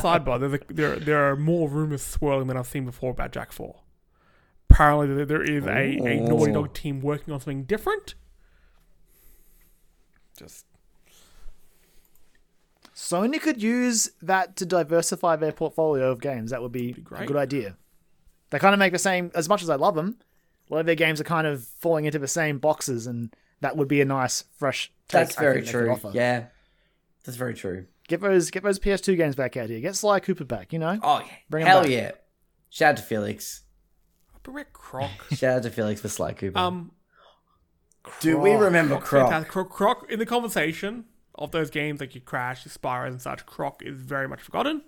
sidebar: there's a, there there are more rumors swirling than I've seen before about Jak Four. Apparently, there, there is a, a oh. Naughty Dog team working on something different. Just Sony could use that to diversify their portfolio of games. That would be, a great. good idea. They kind of make the same, as much as I love them, a lot of their games are kind of falling into the same boxes, and that would be a nice, fresh take. That's I very think they could true. offer. Yeah, that's very true. Get those, get those PS2 games back out here. Get Sly Cooper back, you know? Oh, Bring 'em hell back. yeah! Shout out to Felix. bring back Croc. Shout out to Felix for Sly Cooper. Um, Do we remember Croc's Croc? Croc, Croc in the conversation of those games like you Crash, your Spyro, and such. Croc is very much forgotten.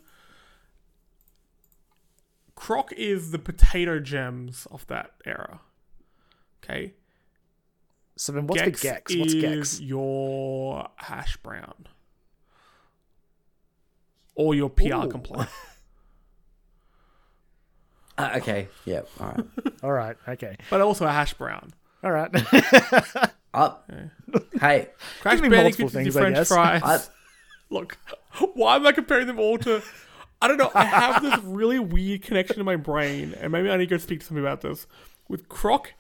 Croc is the potato gems of that era. Okay, So then what's Gex the Gex? What's Gex? your hash brown or your PR Ooh. complaint. Uh, okay, yeah, all right. All right, okay. but also a hash brown. All right. Up. Hey, Crash Bandicoot things, French guess. fries. I, Look, why am I comparing them all to? I don't know. I have this really weird connection in my brain, and maybe I need to go speak to somebody about this. With Croc,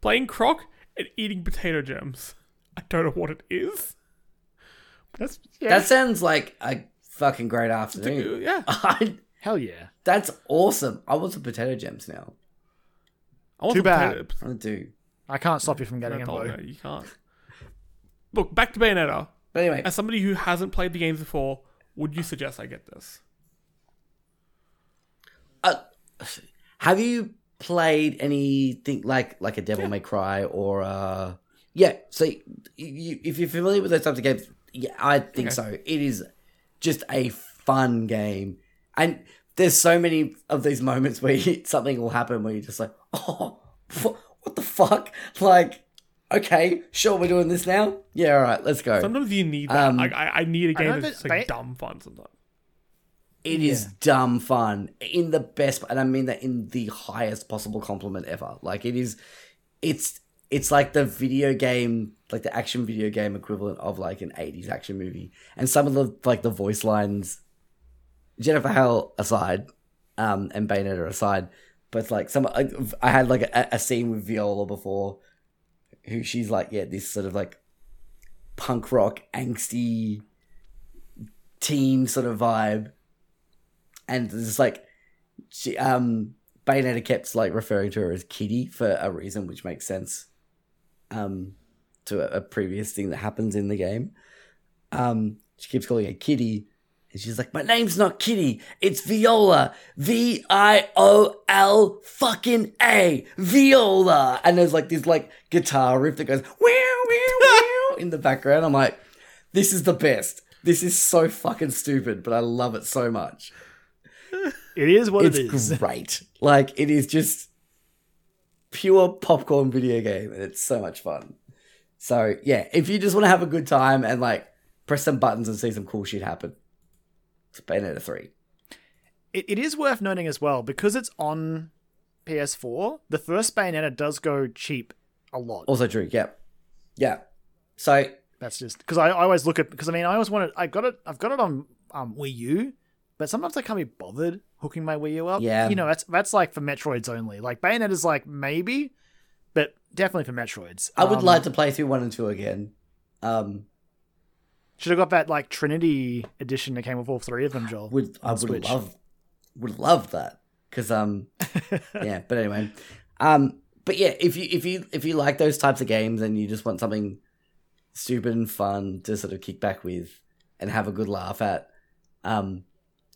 playing Croc and eating potato gems. I don't know what it is. That's, yeah. that sounds like a fucking great afternoon. Yeah, I, Hell yeah. that's awesome. I want some potato gems now. I want Too some bad. potato- I do. I can't stop you from getting No, them, no, though. you can't. Look, back to Bayonetta. But anyway, As somebody who hasn't played the games before, would you suggest I get this? Have you played anything like like a Devil May Cry or uh yeah? So you, if you're familiar with those types of games, yeah, I think Okay. so. It is just a fun game, and there's so many of these moments where you, something will happen where you're just like, oh, wh- what the fuck? Like, okay, sure, we're doing this now. Yeah, all right, let's go. Sometimes you need that. Um, like, I, I need a game know that's that just like Bay- dumb fun sometimes. It is dumb fun in the best, and I mean that in the highest possible compliment ever. Like it is, it's it's like the video game, like the action video game equivalent of like an '80s action movie. And some of the like the voice lines, Jennifer Hale aside, um, and Bayonetta aside, but like some, I, I had like a, a scene with Viola before, who she's like, yeah, this sort of like punk rock angsty teen sort of vibe and it's like she um Bayonetta kept like referring to her as Kitty for a reason which makes sense um to a, a previous thing that happens in the game. Um she keeps calling her Kitty and she's like, My name's not Kitty, it's Viola. V I O L fucking A. Viola. And there's like this like guitar riff that goes wow wow wow in the background. I'm like, this is the best. This is so fucking stupid, but I love it so much It is what it's it is. great. Like it is just pure popcorn video game, and it's so much fun. So yeah, if you just want to have a good time and like press some buttons and see some cool shit happen, it's Bayonetta three. It, it is worth noting as well, because it's on PS4, the first Bayonetta does go cheap a lot. Also true. Yeah, yeah. So That's just because I, I always look at because I mean I always wanted I got it I've got it on um, Wii U, but sometimes I can't be bothered hooking my Wii U up. Yeah. you know that's that's like for Metroids only. Like Bayonetta's like maybe, but definitely for Metroids. I would Um, like to play through one and two again. Um, should have got that like Trinity edition that came with all three of them. Joel would I would Switch. love would love that because um yeah but anyway um but yeah if you if you if you like those types of games and you just want something stupid and fun to sort of kick back with and have a good laugh at um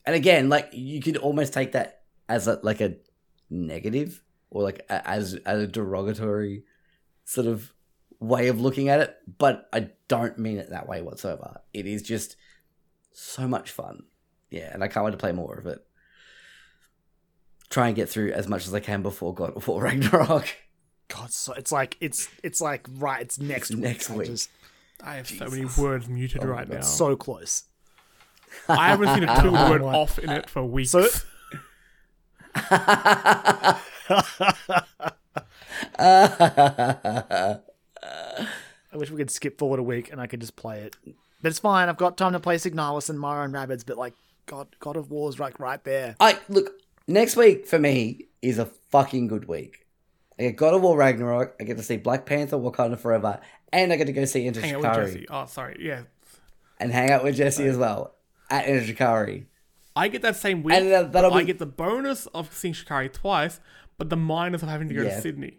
and again like you could almost take that as a like a negative or like a, as as a derogatory sort of way of looking at it but I don't mean it that way whatsoever it is just so much fun yeah, and I can't wait to play more of it. try and get through as much as I can before God War Ragnarok. God, so it's like it's it's like right. It's next week. next I week. just- I have so many words muted Oh right now. so close. I haven't seen a two word off in it for weeks. So- I wish we could skip forward a week and I could just play it. But it's fine. I've got time to play Signalis and Mario and Rabbids. But like God, God of War's like right there. I look next week for me is a fucking good week. I get God of War Ragnarok. I get to see Black Panther, Wakanda Forever, and I get to go see Enter Hang Shikari Jesse. Oh, sorry. Yeah. and hang out with Jesse as well at Enter Shikari. I get that same week. And that- that'll but I get the bonus of seeing Shikari twice, but the minus of having to go Yeah. to Sydney.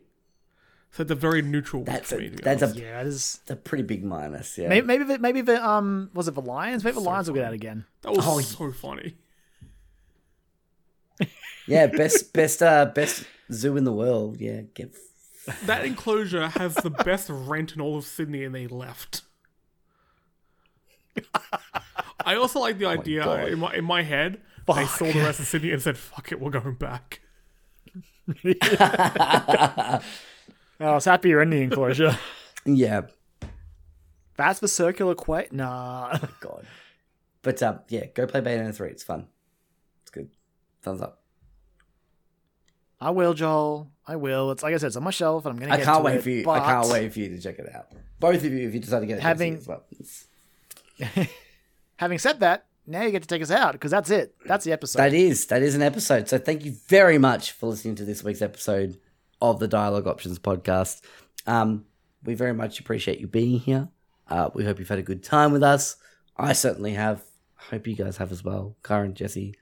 So it's a very neutral week That's for a, me. to that's a. Yeah, it is. a pretty big minus. Yeah. Maybe maybe the, maybe the um was it the Lions? Maybe the Lions will get out again. That was Oh, so funny. Yeah, best best uh best zoo in the world. Yeah, get That enclosure has the best rent in all of Sydney, and they left. I also like the idea God. in my in my head. They saw the rest of Sydney and said, "Fuck it, we're going back." Oh, I was happy you're in the enclosure. yeah. That's the circular quake. Nah. God. But um, yeah, go play Bayonetta three. It's fun. It's good. Thumbs up. I will, Joel. I will. It's like I said, it's on my shelf, and I'm gonna. I get can't to wait it, for you. I can't wait for you to check it out. Both of you, if you decide to get it, Having- Jesse, as well. It's- Having said that, now you get to take us out because that's it. That's the episode. That is that is an episode. So thank you very much for listening to this week's episode of the Dialogue Options podcast. Um, we very much appreciate you being here. Uh, we hope you've had a good time with us. I certainly have. Hope you guys have as well, Karen, Jesse.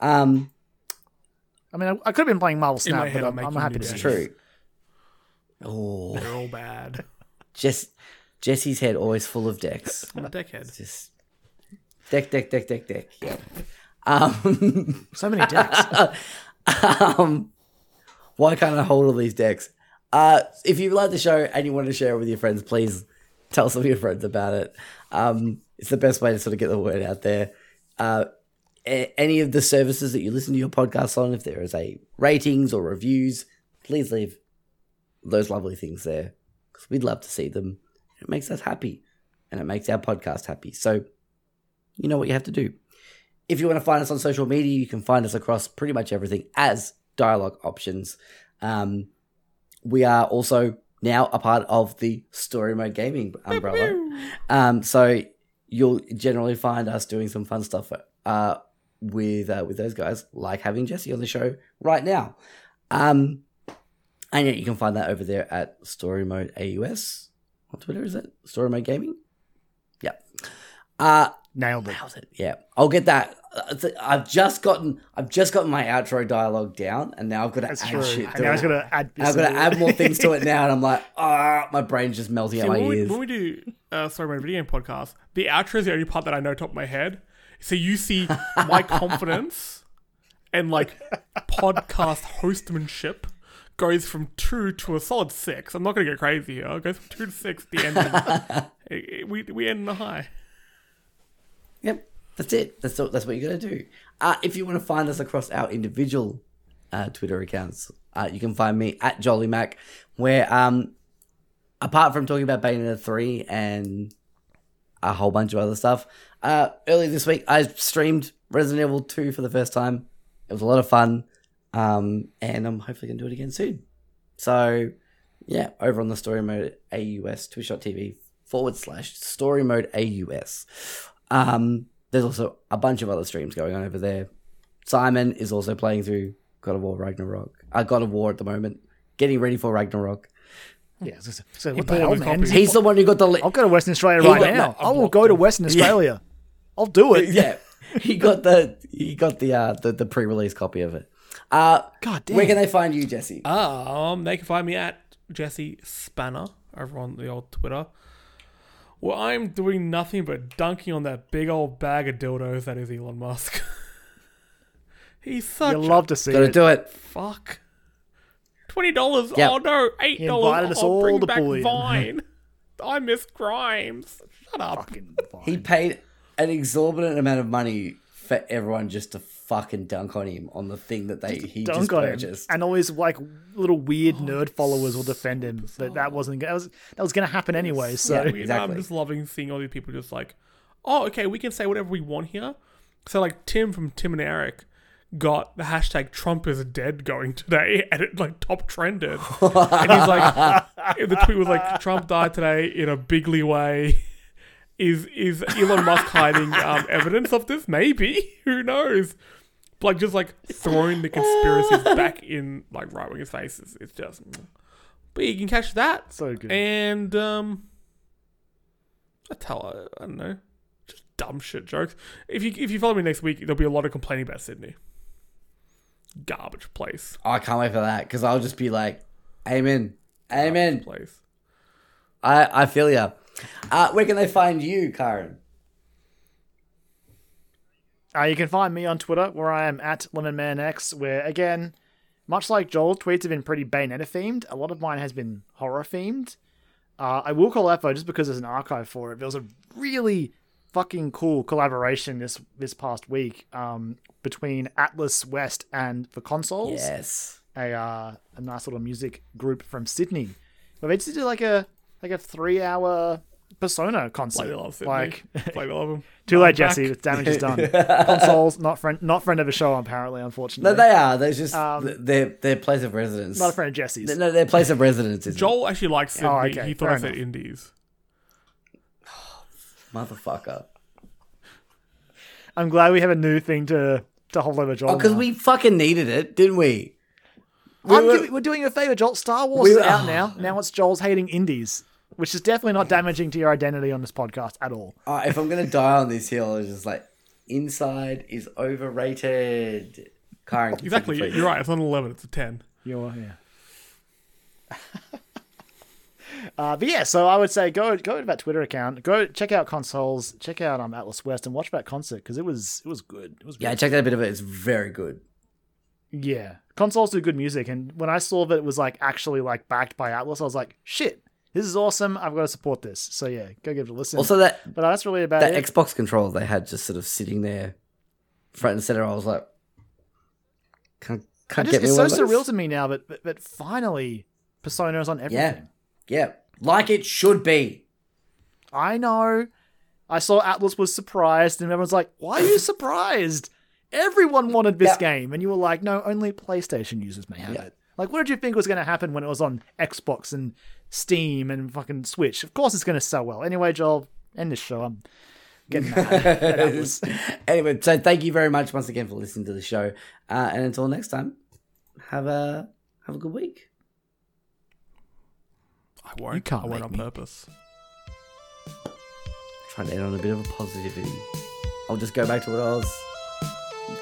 Um, I mean, I, I could have been playing Marvel Snap, but I'm I'm, I'm happy new to see decks. true. Oh, They're all bad. Jess, Jesse's head always full of decks. I'm a dickhead. Just deck, deck, deck, deck, deck. Yeah. Um, So many decks. um, why can't I hold all these decks? Uh, if you like the show and you want to share it with your friends, please tell some of your friends about it. Um, it's the best way to sort of get the word out there. Uh, a- any of the services that you listen to your podcast on, if there is a ratings or reviews, please leave those lovely things there because we'd love to see them. It makes us happy and it makes our podcast happy. So, you know what you have to do. If you want to find us on social media, you can find us across pretty much everything as Dialogue Options. Um, we are also now a part of the Story Mode Gaming umbrella. Um, so you'll generally find us doing some fun stuff uh, with uh, with those guys, like having Jesse on the show right now. Um, and yeah, you can find that over there at Story Mode AUS on Twitter. Is it Story Mode Gaming? Yeah. Uh, Nailed it. How's it? Yeah, I'll get that. Uh, I've just gotten, I've just gotten my outro dialogue down, and now I've got to That's add true. shit to now I was it. gonna add. I've got to add more things to it now, and I'm like, ah, my brain's just melting See, out my when, we, ears. when we do uh, sorry, my video game podcast, the outro is the only part that I know top of my head. So you see my confidence and like podcast hostmanship goes from two to a solid six. I'm not going to get crazy here. It goes from two to six. at The end, it- we we end in a high. Yep, that's it. That's all, that's what you got to do. Uh, if you want to find us across our individual uh, Twitter accounts, uh, you can find me at Jolly Mac, where um, apart from talking about Bayonetta three and a whole bunch of other stuff, uh, earlier this week I streamed Resident Evil two for the first time. It was a lot of fun, um, and I'm hopefully gonna do it again soon. So yeah, over on the Story Mode AUS Twitch.tv forward slash Story Mode AUS. Um, there's also a bunch of other streams going on over there. Simon is also playing through God of War Ragnarok. I uh, God of War at the moment, getting ready for Ragnarok. Yeah, so, so what the hell, man? He's the one who got the. Li- I'll go to Western Australia He right got- now. no, I will go to. Western Australia. I'll do it. yeah, he got the he got the uh, the, the pre-release copy of it. Uh, God damn. where can they find you, Jesse? Um, they can find me at Jesse Spanner over on the old Twitter. Well, I'm doing nothing but dunking on that big old bag of dildos that is Elon Musk. He's such You love to see Got to it. do it. fuck. Twenty dollars. Yep. Oh no, eight invited dollars. us I'll all bring to back bully him. Vine. I miss Grimes. Shut up. Fucking fine. He paid an exorbitant amount of money for everyone just to fucking dunk on him on the thing that they he just Dunk on him, purchased. and always like little weird Oh, nerd followers will defend him. But that wasn't that was that was going to happen anyway. So Yeah. Exactly. I'm just loving seeing all these people just like, oh, okay, we can say whatever we want here. So like Tim from Tim and Eric got the hashtag Trump is dead going today, and it like top trended. and he's like, the tweet was like, Trump died today in a bigly way. Is is Elon Musk hiding um, evidence of this? Maybe. Who knows? But, like just like throwing the conspiracies back in like right wingers' faces. It's just. But you can catch that so good. and um, I tell I don't know, just dumb shit jokes. If you if you follow me next week, there'll be a lot of complaining about Sydney. Garbage place. Oh, I can't wait for that because I'll just be like, Amen, Amen. Place. I I feel ya. Uh, where can they find you, Karen? Uh, you can find me on Twitter where I am at LemonManX, where again, much like Joel's tweets have been pretty Bayonetta themed, a lot of mine has been horror themed. Uh, I will call out though, just because there's an archive for it. There was a really fucking cool collaboration this this past week um, between Atlus West and the consoles. Yes. a uh, a nice little music group from Sydney. But they just did like a like a three hour Persona concert. Bloody love Sydney. like Bloody love them. too late, Back. Jesse. The damage is done. Consoles not friend not friend of the show apparently. Unfortunately, No, they are. They're just Um, their their place of residence. not a friend of Jesse's. No, their place of residence is Joel actually likes Sydney. Oh, okay, he thought fair I said enough. Indies. motherfucker. I'm glad we have a new thing to to hold over Joel. Oh, because now. we fucking needed it, didn't we? I'm were- giving- we're doing you a favor, Joel. Star Wars We is were- out now. Now it's Joel's hating indies, which is definitely not damaging to your identity on this podcast at all. Uh, if I'm gonna die on this hill, it's just like inside is overrated. Karen, Exactly. You're right. It's not an eleven. It's a ten. You're yeah. uh, but yeah, so I would say go go to that Twitter account, go check out consoles, check out um Atlus West, and watch that concert because it was it was good. It was Yeah, I good. checked out a bit of it. It's very good. yeah. Consoles do good music, and when I saw that it was like actually like backed by Atlus, I was like, shit, this is awesome. I've got to support this. So yeah, go give it a listen. Also, that but that's really about that it. Xbox controller they had just sort of sitting there, front and center. I was like, can't, can't just, get me it's so surreal to me now, but, but but finally, Persona is on everything. Yeah, like it should be. I know. I saw Atlus was surprised, and everyone's like, "Why are you surprised? Everyone wanted this Yeah. game," and you were like, "No, only PlayStation users may have Yeah. it." Like, what did you think was going to happen when it was on Xbox and Steam and fucking Switch? Of course, it's going to sell well. Anyway, Joel, end this show. I'm getting mad at Atlus. anyway, so thank you very much once again for listening to the show, uh, and until next time, have a have a good week. I won't. You can't I won't make on me. purpose. Trying to end on a bit of a positivity. I'll just go back to what I was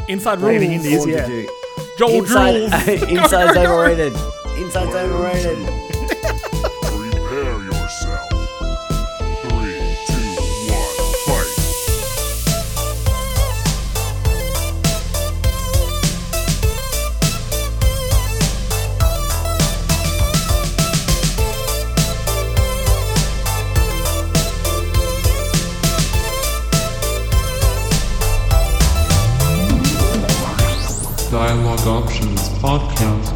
Inside Rating rules. Indies, born yeah. Joel Inside, Jules. inside's overrated. Inside's overrated. Podcast.